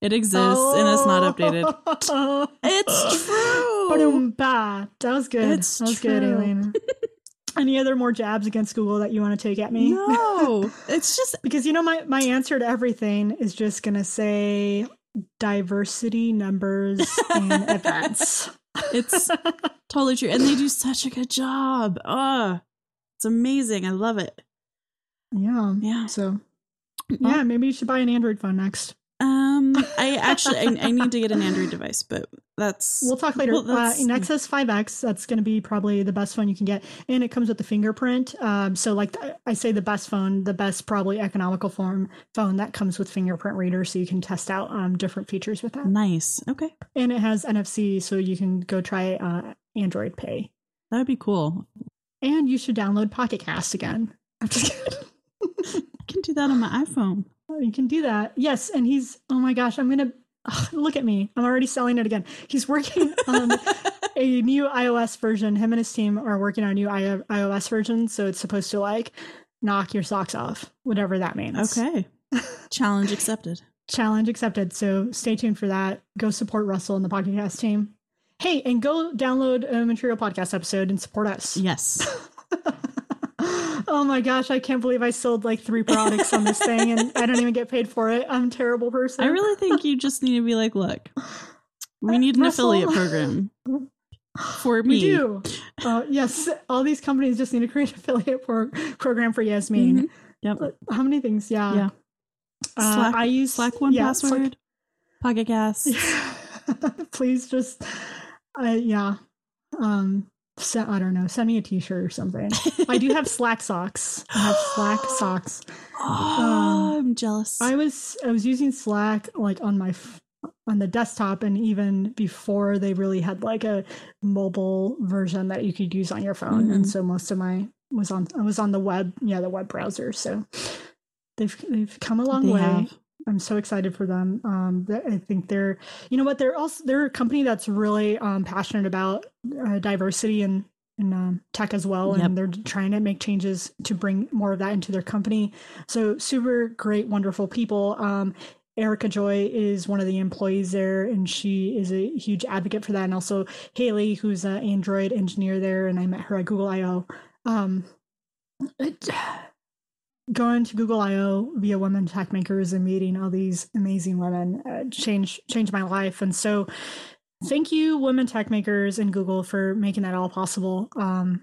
It exists and it's not updated. It's true. Ba-dum-ba. That was good. It's that was good, true. Aleen. Any other more jabs against Google that you want to take at me? No, it's just because you know my, my answer to everything is just gonna say diversity numbers and events. it's totally true, and they do such a good job. Oh, it's amazing. I love it. Yeah. Yeah. So Well- yeah, maybe you should buy an Android phone next. Um, I actually I, I need to get an Android device, but that's We'll talk later. Well, uh, in Nexus 5X, that's going to be probably the best phone you can get, and it comes with the fingerprint. Um, so, like I say, the best phone, the best probably economical form phone that comes with fingerprint reader, so you can test out um, different features with that. nice. Okay, And it has NFC, so you can go try uh, Android Pay. that would be cool. And you should download Pocket Cast again. I'm just kidding. I can do that on my iPhone. Oh, you can do that. Yes, and he's oh my gosh, I'm gonna ugh, look at me. I'm already selling it again. He's working on a new iOS version. Him and his team are working on a new I- iOS version, so it's supposed to like knock your socks off, whatever that means. Okay, challenge accepted. Challenge accepted. So stay tuned for that. Go support Russell and the podcast team. Hey, and go download a Material Podcast episode and support us. Yes. Oh my gosh, I can't believe I sold like three products on this thing and I don't even get paid for it. I'm a terrible person. I really think you just need to be like, look, we need an Russell. affiliate program for me. We do. Uh, yes, all these companies just need to create an affiliate pro- program for Yasmine. Mhm. Yep. How many things? Yeah. Yeah. Uh, Slack- I use Slack one yeah, Slack- password, Pocket Cast. Please just, uh, yeah. Um, se- I don't know. Send me a T-shirt or something. I do have Slack socks. I have Slack socks. Oh, I'm jealous. I was I was using Slack like on my f- on the desktop and even before they really had like a mobile version that you could use on your phone and Mhm. so most of my was on I was on the web yeah the web browser so they've they've come a long They way have. I'm so excited for them um I think they're you know what they're also they're a company that's really um passionate about uh, diversity and in um, tech as well, Yep. and they're trying to make changes to bring more of that into their company. So super great, wonderful people. Um, Erica Joy is one of the employees there, and she is a huge advocate for that. And also Haley, who's an Android engineer there, and I met her at Google I/O. Um, it- going to Google I/O via Women Techmakers and meeting all these amazing women uh, changed changed my life, and so thank you Women Techmakers and google for making that all possible um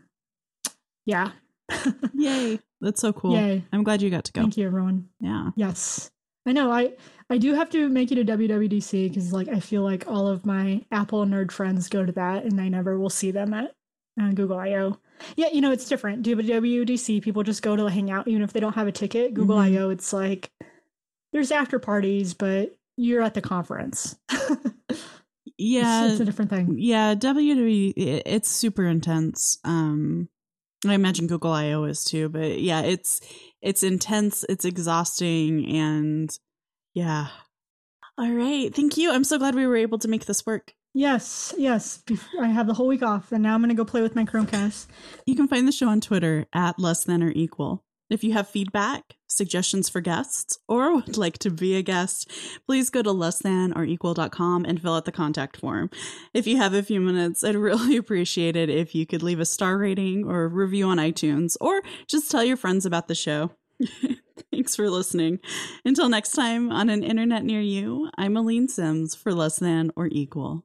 yeah Yay. That's so cool. yay I'm glad you got to go. thank you everyone Yeah. yes i know i i do have to make it a wwdc because like i feel like all of my apple nerd friends go to that and i never will see them at uh, google io yeah you know it's different. Wwdc people just go to hang out. Even if they don't have a ticket google Mhm. io it's like there's after parties but you're at the conference. Yeah. it's, it's a different thing. Yeah wwe it's super intense. Um i imagine google io is too but yeah it's it's intense it's exhausting and yeah. All right. Thank you. I'm so glad we were able to make this work Yes, yes. I have the whole week off, and now I'm going to go play with my Chromecast. you can find the show on twitter at less than or equal. If you have feedback suggestions for guests or would like to be a guest please go to less than or equal.com and fill out the contact form. If you have a few minutes i'd really appreciate it if you could leave a star rating or review on itunes or just tell your friends about the show. Thanks for listening. Until next time on an internet near you i'm Aleen Simms for less than or equal